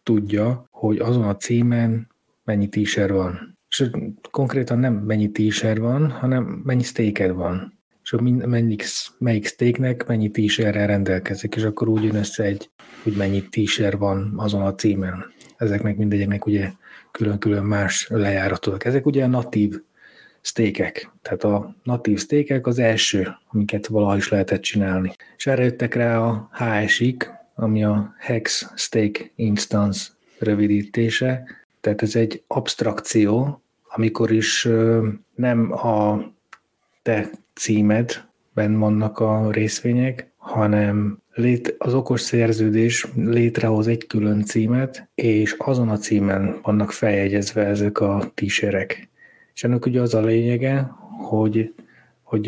tudja, hogy azon a címen mennyi t van. És konkrétan nem mennyi t van, hanem mennyi stake van. És hogy mind- melyik, stake-nek mennyi t rendelkezik, és akkor úgy jön össze egy, hogy mennyi t van azon a címen. Ezeknek mindegyiknek ugye külön-külön más lejáratok. Ezek ugye a natív stake Tehát a natív stake az első, amiket valaha is lehetett csinálni. És erre jöttek rá a HSI-k, ami a Hex Stake Instance rövidítése. Tehát ez egy abstrakció, amikor is nem a te címedben vannak a részvények, hanem lét, az okos szerződés létrehoz egy külön címet, és azon a címen vannak feljegyezve ezek a tíserek. És ennek ugye az a lényege, hogy, hogy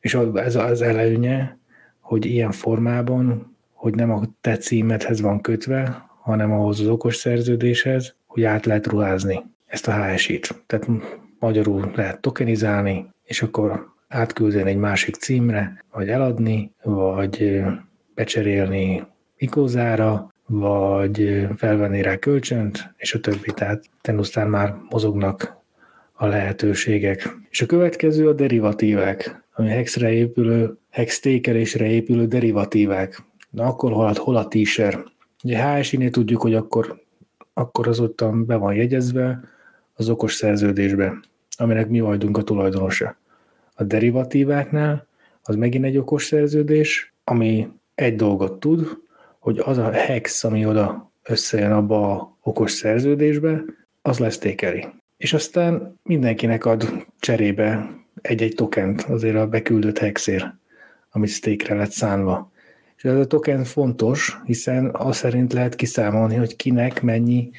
és ez az előnye, hogy ilyen formában, hogy nem a te címedhez van kötve, hanem ahhoz az okos szerződéshez, hogy át lehet ruházni ezt a HSI-t. Tehát magyarul lehet tokenizálni, és akkor átküldeni egy másik címre, vagy eladni, vagy becserélni ikózára, vagy felvenni rá kölcsönt, és a többi. Tehát tenusztán már mozognak a lehetőségek. És a következő a derivatívák, ami hexre épülő, hex stakerésre épülő derivatívák. Na akkor hol, a- hol a t-shirt? Ugye HSI-nél tudjuk, hogy akkor, akkor az ottan be van jegyezve az okos szerződésbe, aminek mi vagyunk a tulajdonosa. A derivatíváknál az megint egy okos szerződés, ami egy dolgot tud, hogy az a hex, ami oda összejön abba a okos szerződésbe, az lesz tékeli. És aztán mindenkinek ad cserébe egy-egy tokent azért a beküldött hexért, amit stake lett szánva. És ez a token fontos, hiszen az szerint lehet kiszámolni, hogy kinek mennyi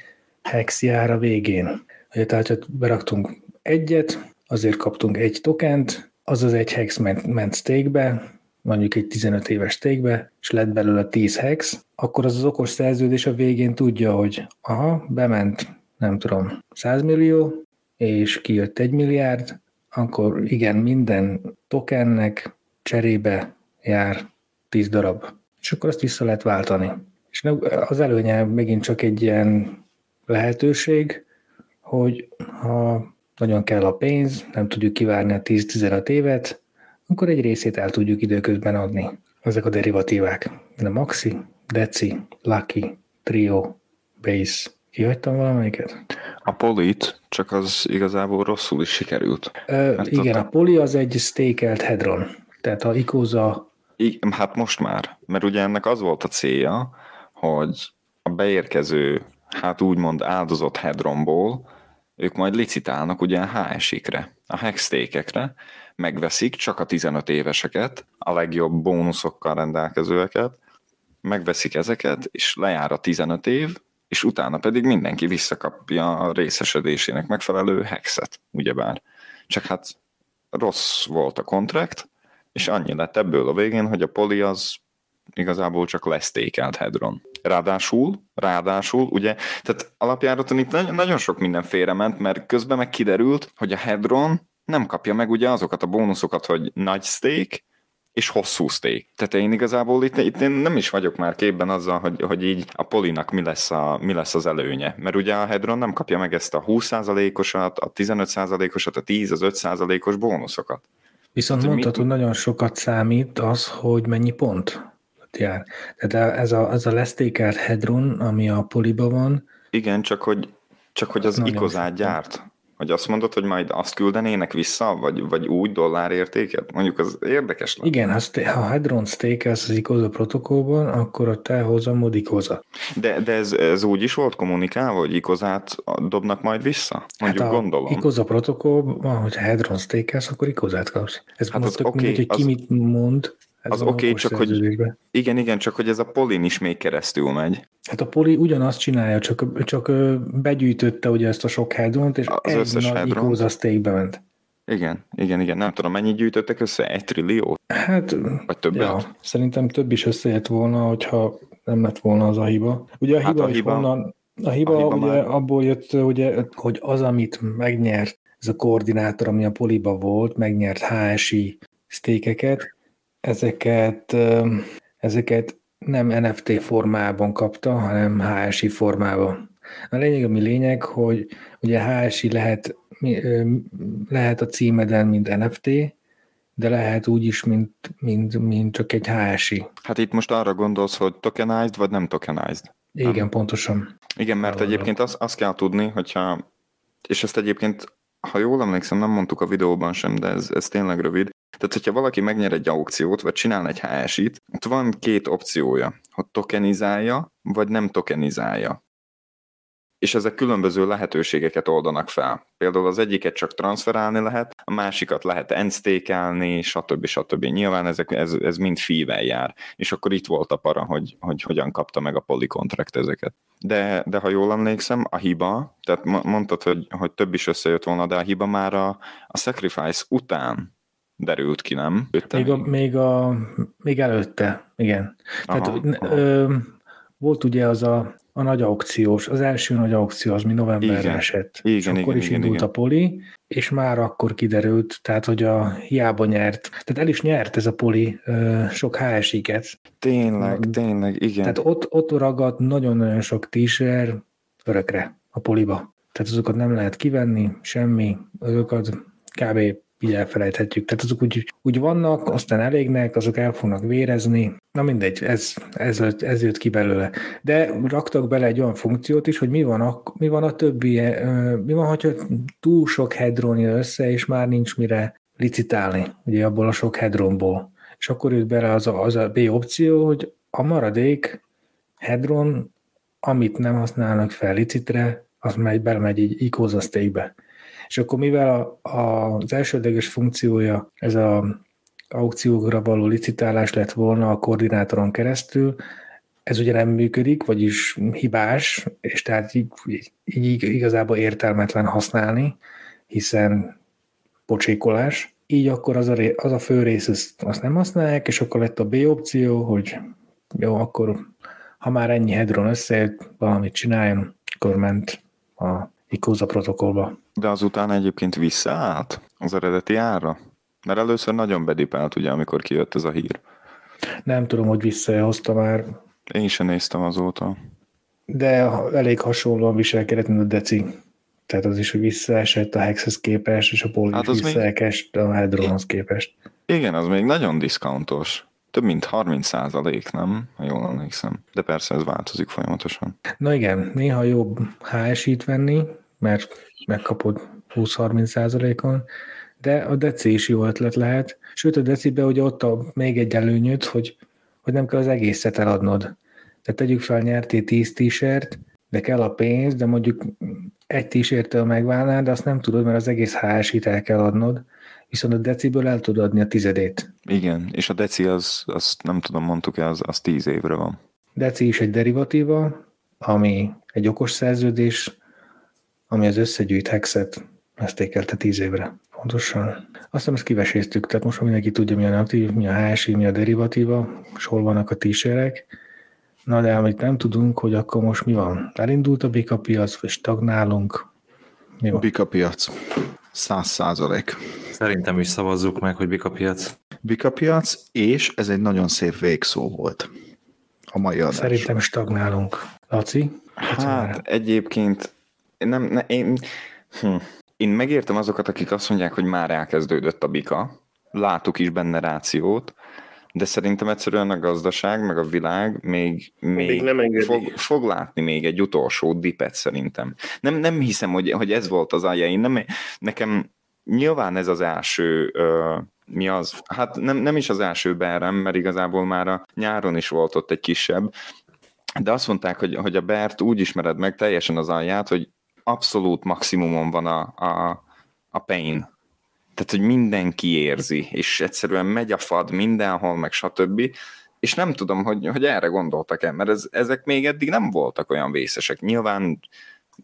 hex jár a végén. Ugye, tehát, hogy beraktunk egyet, azért kaptunk egy tokent, az az egy hex ment, ment stake-be, mondjuk egy 15 éves stake és lett belőle 10 hex, akkor az az okos szerződés a végén tudja, hogy aha, bement, nem tudom, 100 millió, és kijött egy milliárd, akkor igen, minden tokennek cserébe jár 10 darab, és akkor azt vissza lehet váltani. És az előnye megint csak egy ilyen lehetőség, hogy ha nagyon kell a pénz, nem tudjuk kivárni a 10-15 évet, akkor egy részét el tudjuk időközben adni. Ezek a derivatívák. A Maxi, Deci, Lucky, Trio, Base. Kihagytam valamelyiket? A Polit, csak az igazából rosszul is sikerült. Ö, igen, a, a Poli az egy stakelt Hedron. Tehát a Ikoza... Igen, hát most már, mert ugye ennek az volt a célja, hogy a beérkező, hát úgymond áldozott Hedronból ők majd licitálnak ugye a HS-ikre, a hextékekre, megveszik csak a 15 éveseket, a legjobb bónuszokkal rendelkezőeket, megveszik ezeket, és lejár a 15 év, és utána pedig mindenki visszakapja a részesedésének megfelelő hexet, ugyebár. Csak hát rossz volt a kontrakt, és annyi lett ebből a végén, hogy a poli az igazából csak lesztékelt Hedron. Ráadásul, ráadásul, ugye, tehát alapjáraton itt nagyon sok minden félrement, mert közben meg kiderült, hogy a Hedron nem kapja meg ugye azokat a bónuszokat, hogy nagy steak, és hosszú steak. Tehát én igazából itt, itt én nem is vagyok már képben azzal, hogy, hogy így a polinak mi lesz, a, mi lesz az előnye. Mert ugye a Hedron nem kapja meg ezt a 20%-osat, a 15%-osat, a 10, az 5%-os bónuszokat. Viszont Tehát, mondtad, hogy nagyon sokat számít az, hogy mennyi pont jár. Tehát ez a, ez a lesztékelt Hedron, ami a poliba van. Igen, csak hogy, csak hogy az ikozát gyárt. Hogy azt mondod, hogy majd azt küldenének vissza, vagy, vagy úgy dollárértéket? Mondjuk az érdekes lenne. Igen, azt, ha Hedron stakelsz az ICOZA protokollban, akkor a mod ICOZA. De, de ez, ez úgy is volt kommunikálva, hogy ICOZát dobnak majd vissza? Mondjuk hát a gondolom. ICOZA protokollban, hogyha Hedron stakelsz, akkor ICOZát kapsz. Ez hát most tök okay, mindegy, hogy ki mit mond. Ez az oké, okay, csak hogy igen, igen, csak hogy ez a polin is még keresztül megy. Hát a poli ugyanazt csinálja, csak, csak begyűjtötte ugye ezt a sok hedront, és az egy összes nagy ikóza ment. Igen, igen, igen. Nem tudom, mennyit gyűjtöttek össze? Egy trillió? Hát, Vagy többet? Ja, szerintem több is összejött volna, hogyha nem lett volna az a hiba. Ugye a hát hiba, a hiba, honnan, a hiba, a hiba ugye már... abból jött, ugye, hogy az, amit megnyert ez a koordinátor, ami a poliba volt, megnyert HSI sztékeket, ezeket, ezeket nem NFT formában kapta, hanem HSI formában. A lényeg, ami lényeg, hogy ugye HSI lehet, lehet a címeden, mint NFT, de lehet úgy is, mint, mint, mint csak egy HSI. Hát itt most arra gondolsz, hogy tokenized, vagy nem tokenized? Igen, nem? pontosan. Igen, mert egyébként azt, azt kell tudni, hogyha, és ezt egyébként, ha jól emlékszem, nem mondtuk a videóban sem, de ez, ez tényleg rövid, tehát, hogyha valaki megnyer egy aukciót, vagy csinál egy HSI-t, ott van két opciója, hogy tokenizálja, vagy nem tokenizálja. És ezek különböző lehetőségeket oldanak fel. Például az egyiket csak transferálni lehet, a másikat lehet endstékelni, stb. stb. Nyilván ezek, ez, ez mind fível jár. És akkor itt volt a para, hogy, hogy hogyan kapta meg a polycontract ezeket. De, de ha jól emlékszem, a hiba, tehát mondtad, hogy, hogy több is összejött volna, de a hiba már a, a sacrifice után derült ki, nem? Még, a, még, a, még előtte, igen. Aha, Tehát, aha. Ö, volt ugye az a, a nagy aukciós, az első nagy aukció, az mi novemberre igen. esett. Igen, és igen, akkor is igen, indult igen. a poli, és már akkor kiderült, tehát hogy a hiába nyert, tehát el is nyert ez a poli ö, sok HS-iket. Tényleg, Na, tényleg, igen. Tehát ott, ott ragadt nagyon-nagyon sok t-shirt örökre a poliba. Tehát azokat nem lehet kivenni, semmi, azokat kb így elfelejthetjük. Tehát azok úgy, úgy vannak, aztán elégnek, azok el fognak vérezni. Na mindegy, ez, ez, ez jött ki belőle. De raktak bele egy olyan funkciót is, hogy mi van a, mi van a többi, mi van, hogyha túl sok hedron jön össze, és már nincs mire licitálni, ugye abból a sok hedronból. És akkor jött bele az a, az a B opció, hogy a maradék hedron, amit nem használnak fel licitre, az megy, belemegy egy icóza és akkor mivel a, a, az elsődleges funkciója ez a aukciókra való licitálás lett volna a koordinátoron keresztül, ez ugye nem működik, vagyis hibás, és tehát így, így igazából értelmetlen használni, hiszen pocsékolás. Így akkor az a, az a fő rész, azt, azt nem használják, és akkor lett a B opció, hogy jó, akkor ha már ennyi hedron összejött, valamit csináljon, akkor ment a ICOSA protokollba. De azután egyébként visszaállt az eredeti ára? Mert először nagyon bedipelt, ugye, amikor kijött ez a hír. Nem tudom, hogy visszahozta már, Én sem néztem azóta. de elég hasonlóan viselkedett, mint a Deci. Tehát az is, hogy visszaesett a Hexhez képest, és a Poli Hát hát az még- visszaesett a Hedronhoz képest. Igen, az még nagyon diszkauntos. Több mint 30 százalék, nem? Ha jól emlékszem. De persze ez változik folyamatosan. Na igen, néha jobb HS-it venni, mert megkapod 20-30 százalékon, de a deci is jó ötlet lehet. Sőt, a decibe ugye ott a még egy előnyöd, hogy, hogy nem kell az egészet eladnod. Tehát tegyük fel, nyertél 10 t-shirt, de kell a pénz, de mondjuk egy t-shirttől megválnál, de azt nem tudod, mert az egész HS-it el kell adnod, viszont a deciből el tudod adni a tizedét. Igen, és a deci az, azt nem tudom, mondtuk-e, az, az 10 évre van. Deci is egy derivatíva, ami egy okos szerződés, ami az összegyűjt hexet mesztékelte 10 évre. Pontosan. Azt hiszem, ezt kiveséztük, tehát most már mindenki tudja, mi a natív, mi a HSI, mi a derivatíva, és hol vannak a t Na de amit nem tudunk, hogy akkor most mi van? Elindult a bika piac, vagy stagnálunk? Mi van? Bika piac. 100 százalék. Szerintem is szavazzuk meg, hogy Bika piac. Bika piac, és ez egy nagyon szép végszó volt a mai adás. Szerintem stagnálunk. Laci? Hát egyébként nem, ne, én, hm, én megértem azokat, akik azt mondják, hogy már elkezdődött a bika, látuk is benne rációt, de szerintem egyszerűen a gazdaság, meg a világ még, még, Még nem engedi. fog, fog látni még egy utolsó dipet szerintem. Nem, nem hiszem, hogy, hogy ez volt az alja. Én nem, nekem nyilván ez az első, ö, mi az? Hát nem, nem is az első berem, mert igazából már a nyáron is volt ott egy kisebb, de azt mondták, hogy, hogy a Bert úgy ismered meg teljesen az alját, hogy abszolút maximumon van a, a, a pain. Tehát, hogy mindenki érzi, és egyszerűen megy a fad mindenhol, meg stb. És nem tudom, hogy, hogy erre gondoltak-e, mert ez, ezek még eddig nem voltak olyan vészesek. Nyilván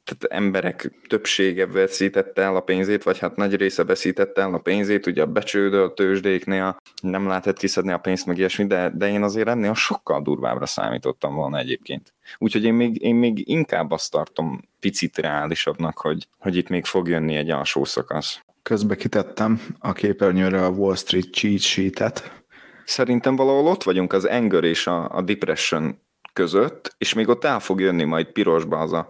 tehát emberek többsége veszítette el a pénzét, vagy hát nagy része veszítette el a pénzét, ugye a becsődölt tőzsdéknél nem lehetett kiszedni a pénzt, meg ilyesmi, de, de én azért ennél sokkal durvábbra számítottam volna egyébként. Úgyhogy én még, én még inkább azt tartom picit reálisabbnak, hogy, hogy itt még fog jönni egy alsó szakasz. Közbe kitettem a képernyőre a Wall Street cheat sheetet. Szerintem valahol ott vagyunk az anger és a, a depression között, és még ott el fog jönni majd pirosba az a,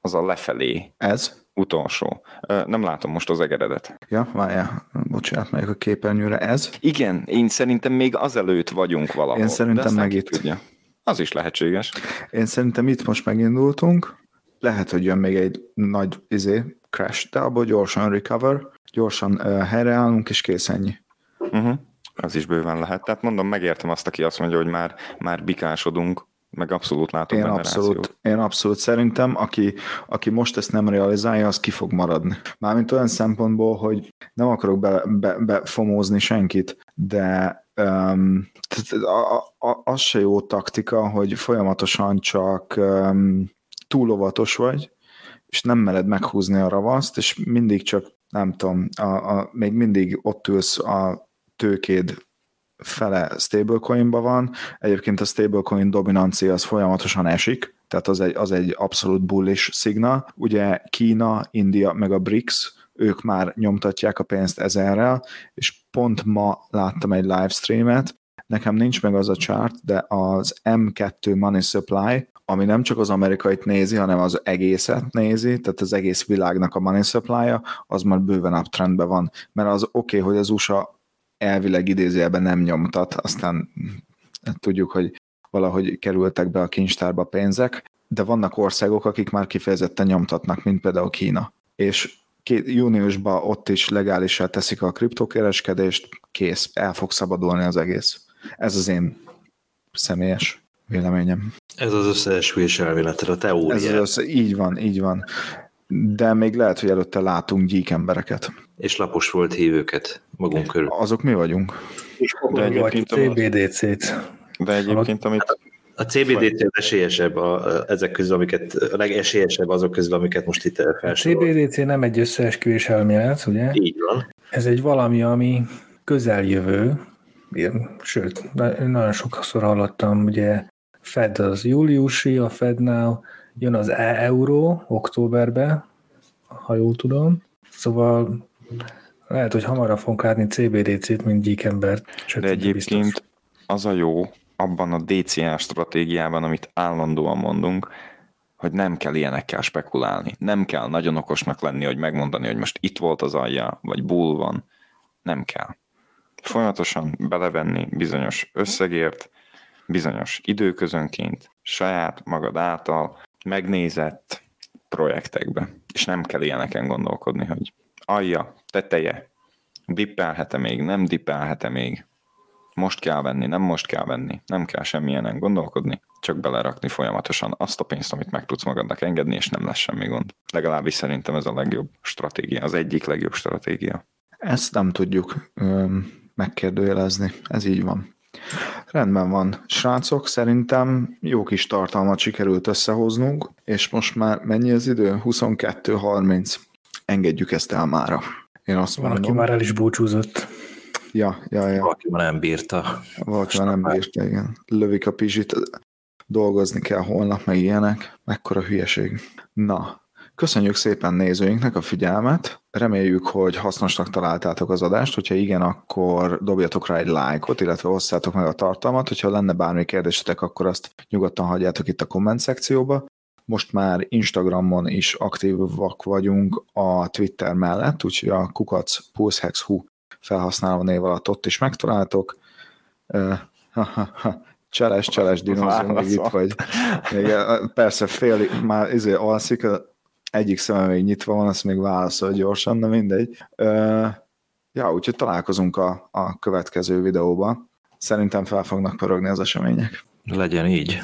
az a lefelé Ez? utolsó. Nem látom most az egeredet. Ja, várjál, bocsánat, megyek a képernyőre. Ez? Igen, én szerintem még azelőtt vagyunk valahol. Én szerintem meg itt. Tudja. Az is lehetséges. Én szerintem itt most megindultunk. Lehet, hogy jön még egy nagy izé, crash, de abból gyorsan recover, gyorsan helyreállunk, és kész ennyi. Uh-huh. Az is bőven lehet. Tehát mondom, megértem azt, aki azt mondja, hogy már, már bikásodunk, meg abszolút látok Én abszolút, én abszolút szerintem, aki, aki most ezt nem realizálja, az ki fog maradni. Mármint olyan szempontból, hogy nem akarok be, be, befomózni senkit, de um, a, a, az se jó taktika, hogy folyamatosan csak um, túl óvatos vagy, és nem mered meghúzni a ravaszt, és mindig csak, nem tudom, a, a, még mindig ott ülsz a tőkéd fele stablecoinba van, egyébként a stablecoin dominancia az folyamatosan esik, tehát az egy, az egy abszolút bullish szignal. Ugye Kína, India, meg a BRICS, ők már nyomtatják a pénzt ezerrel, és pont ma láttam egy livestreamet, nekem nincs meg az a chart, de az M2 Money Supply, ami nem csak az amerikait nézi, hanem az egészet nézi, tehát az egész világnak a money supply az már bőven uptrendben van. Mert az oké, okay, hogy az USA elvileg idézőjelben nem nyomtat, aztán tudjuk, hogy valahogy kerültek be a kincstárba pénzek, de vannak országok, akik már kifejezetten nyomtatnak, mint például Kína. És két, júniusban ott is legálisá teszik a kriptokereskedést, kész, el fog szabadulni az egész. Ez az én személyes véleményem. Ez az összeesküvés elméleted, a teória. Ez az össze, így van, így van. De még lehet, hogy előtte látunk gyík embereket. És lapos volt hívőket magunk körül. Azok mi vagyunk? És De Vagy egyébként, a, CBDC-t. de egyébként amit A CBDC az esélyesebb a, a, ezek közül, amiket, a legesélyesebb azok közül, amiket most itt A felsoroltam. CBDC nem egy összeesküvés elmélet, ugye? Így van. Ez egy valami, ami közeljövő, sőt, na- nagyon sokszor hallottam, ugye Fed az júliusi, a Fednál jön az e-euró októberbe, ha jól tudom. Szóval Lehet, hogy hamarabb fogunk látni CBDC-t, mint gyíkembert. De egyébként az a jó abban a DCA stratégiában, amit állandóan mondunk, hogy nem kell ilyenekkel spekulálni. Nem kell nagyon okosnak lenni, hogy megmondani, hogy most itt volt az alja, vagy bull van. Nem kell. Folyamatosan belevenni bizonyos összegért, bizonyos időközönként, saját magad által megnézett projektekbe. És nem kell ilyeneken gondolkodni, hogy alja, teteje, dippelhet-e még, nem dippelhet-e még, most kell venni, nem most kell venni, nem kell semmilyenek gondolkodni, csak belerakni folyamatosan azt a pénzt, amit meg tudsz magadnak engedni, és nem lesz semmi gond. Legalábbis szerintem ez a legjobb stratégia, az egyik legjobb stratégia. Ezt nem tudjuk megkérdőjelezni, ez így van. Rendben van. Srácok, szerintem jó kis tartalmat sikerült összehoznunk, és most már mennyi az idő? 22.30. Engedjük ezt el mára. Én azt Van, mondom, aki már el is búcsúzott. Ja, ja, ja. Valaki már nem bírta. Valaki már nem bírta, igen. Lövik a pizsit, dolgozni kell holnap, meg ilyenek. Mekkora hülyeség. Na, Köszönjük szépen nézőinknek a figyelmet, reméljük, hogy hasznosnak találtátok az adást, hogyha igen, akkor dobjatok rá egy lájkot, illetve osszátok meg a tartalmat, hogyha lenne bármi kérdésetek, akkor azt nyugodtan hagyjátok itt a komment szekcióba. Most már Instagramon is aktívak vagyunk a Twitter mellett, úgyhogy a kukac pulsehex.hu felhasználó név alatt ott is megtaláltok. Cseles, cseles dinózó, még itt vagy. Még, persze fél, már izé alszik, egyik szeme még nyitva van, azt még válaszol gyorsan, de mindegy. Ja, úgyhogy találkozunk a, a következő videóban. Szerintem fel fognak pörögni az események. Legyen így.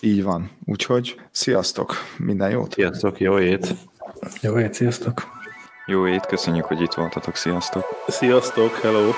Így van. Úgyhogy sziasztok, minden jót! Sziasztok, jó ét! Jó ét, sziasztok! Jó ét, köszönjük, hogy itt voltatok, sziasztok! Sziasztok, hello!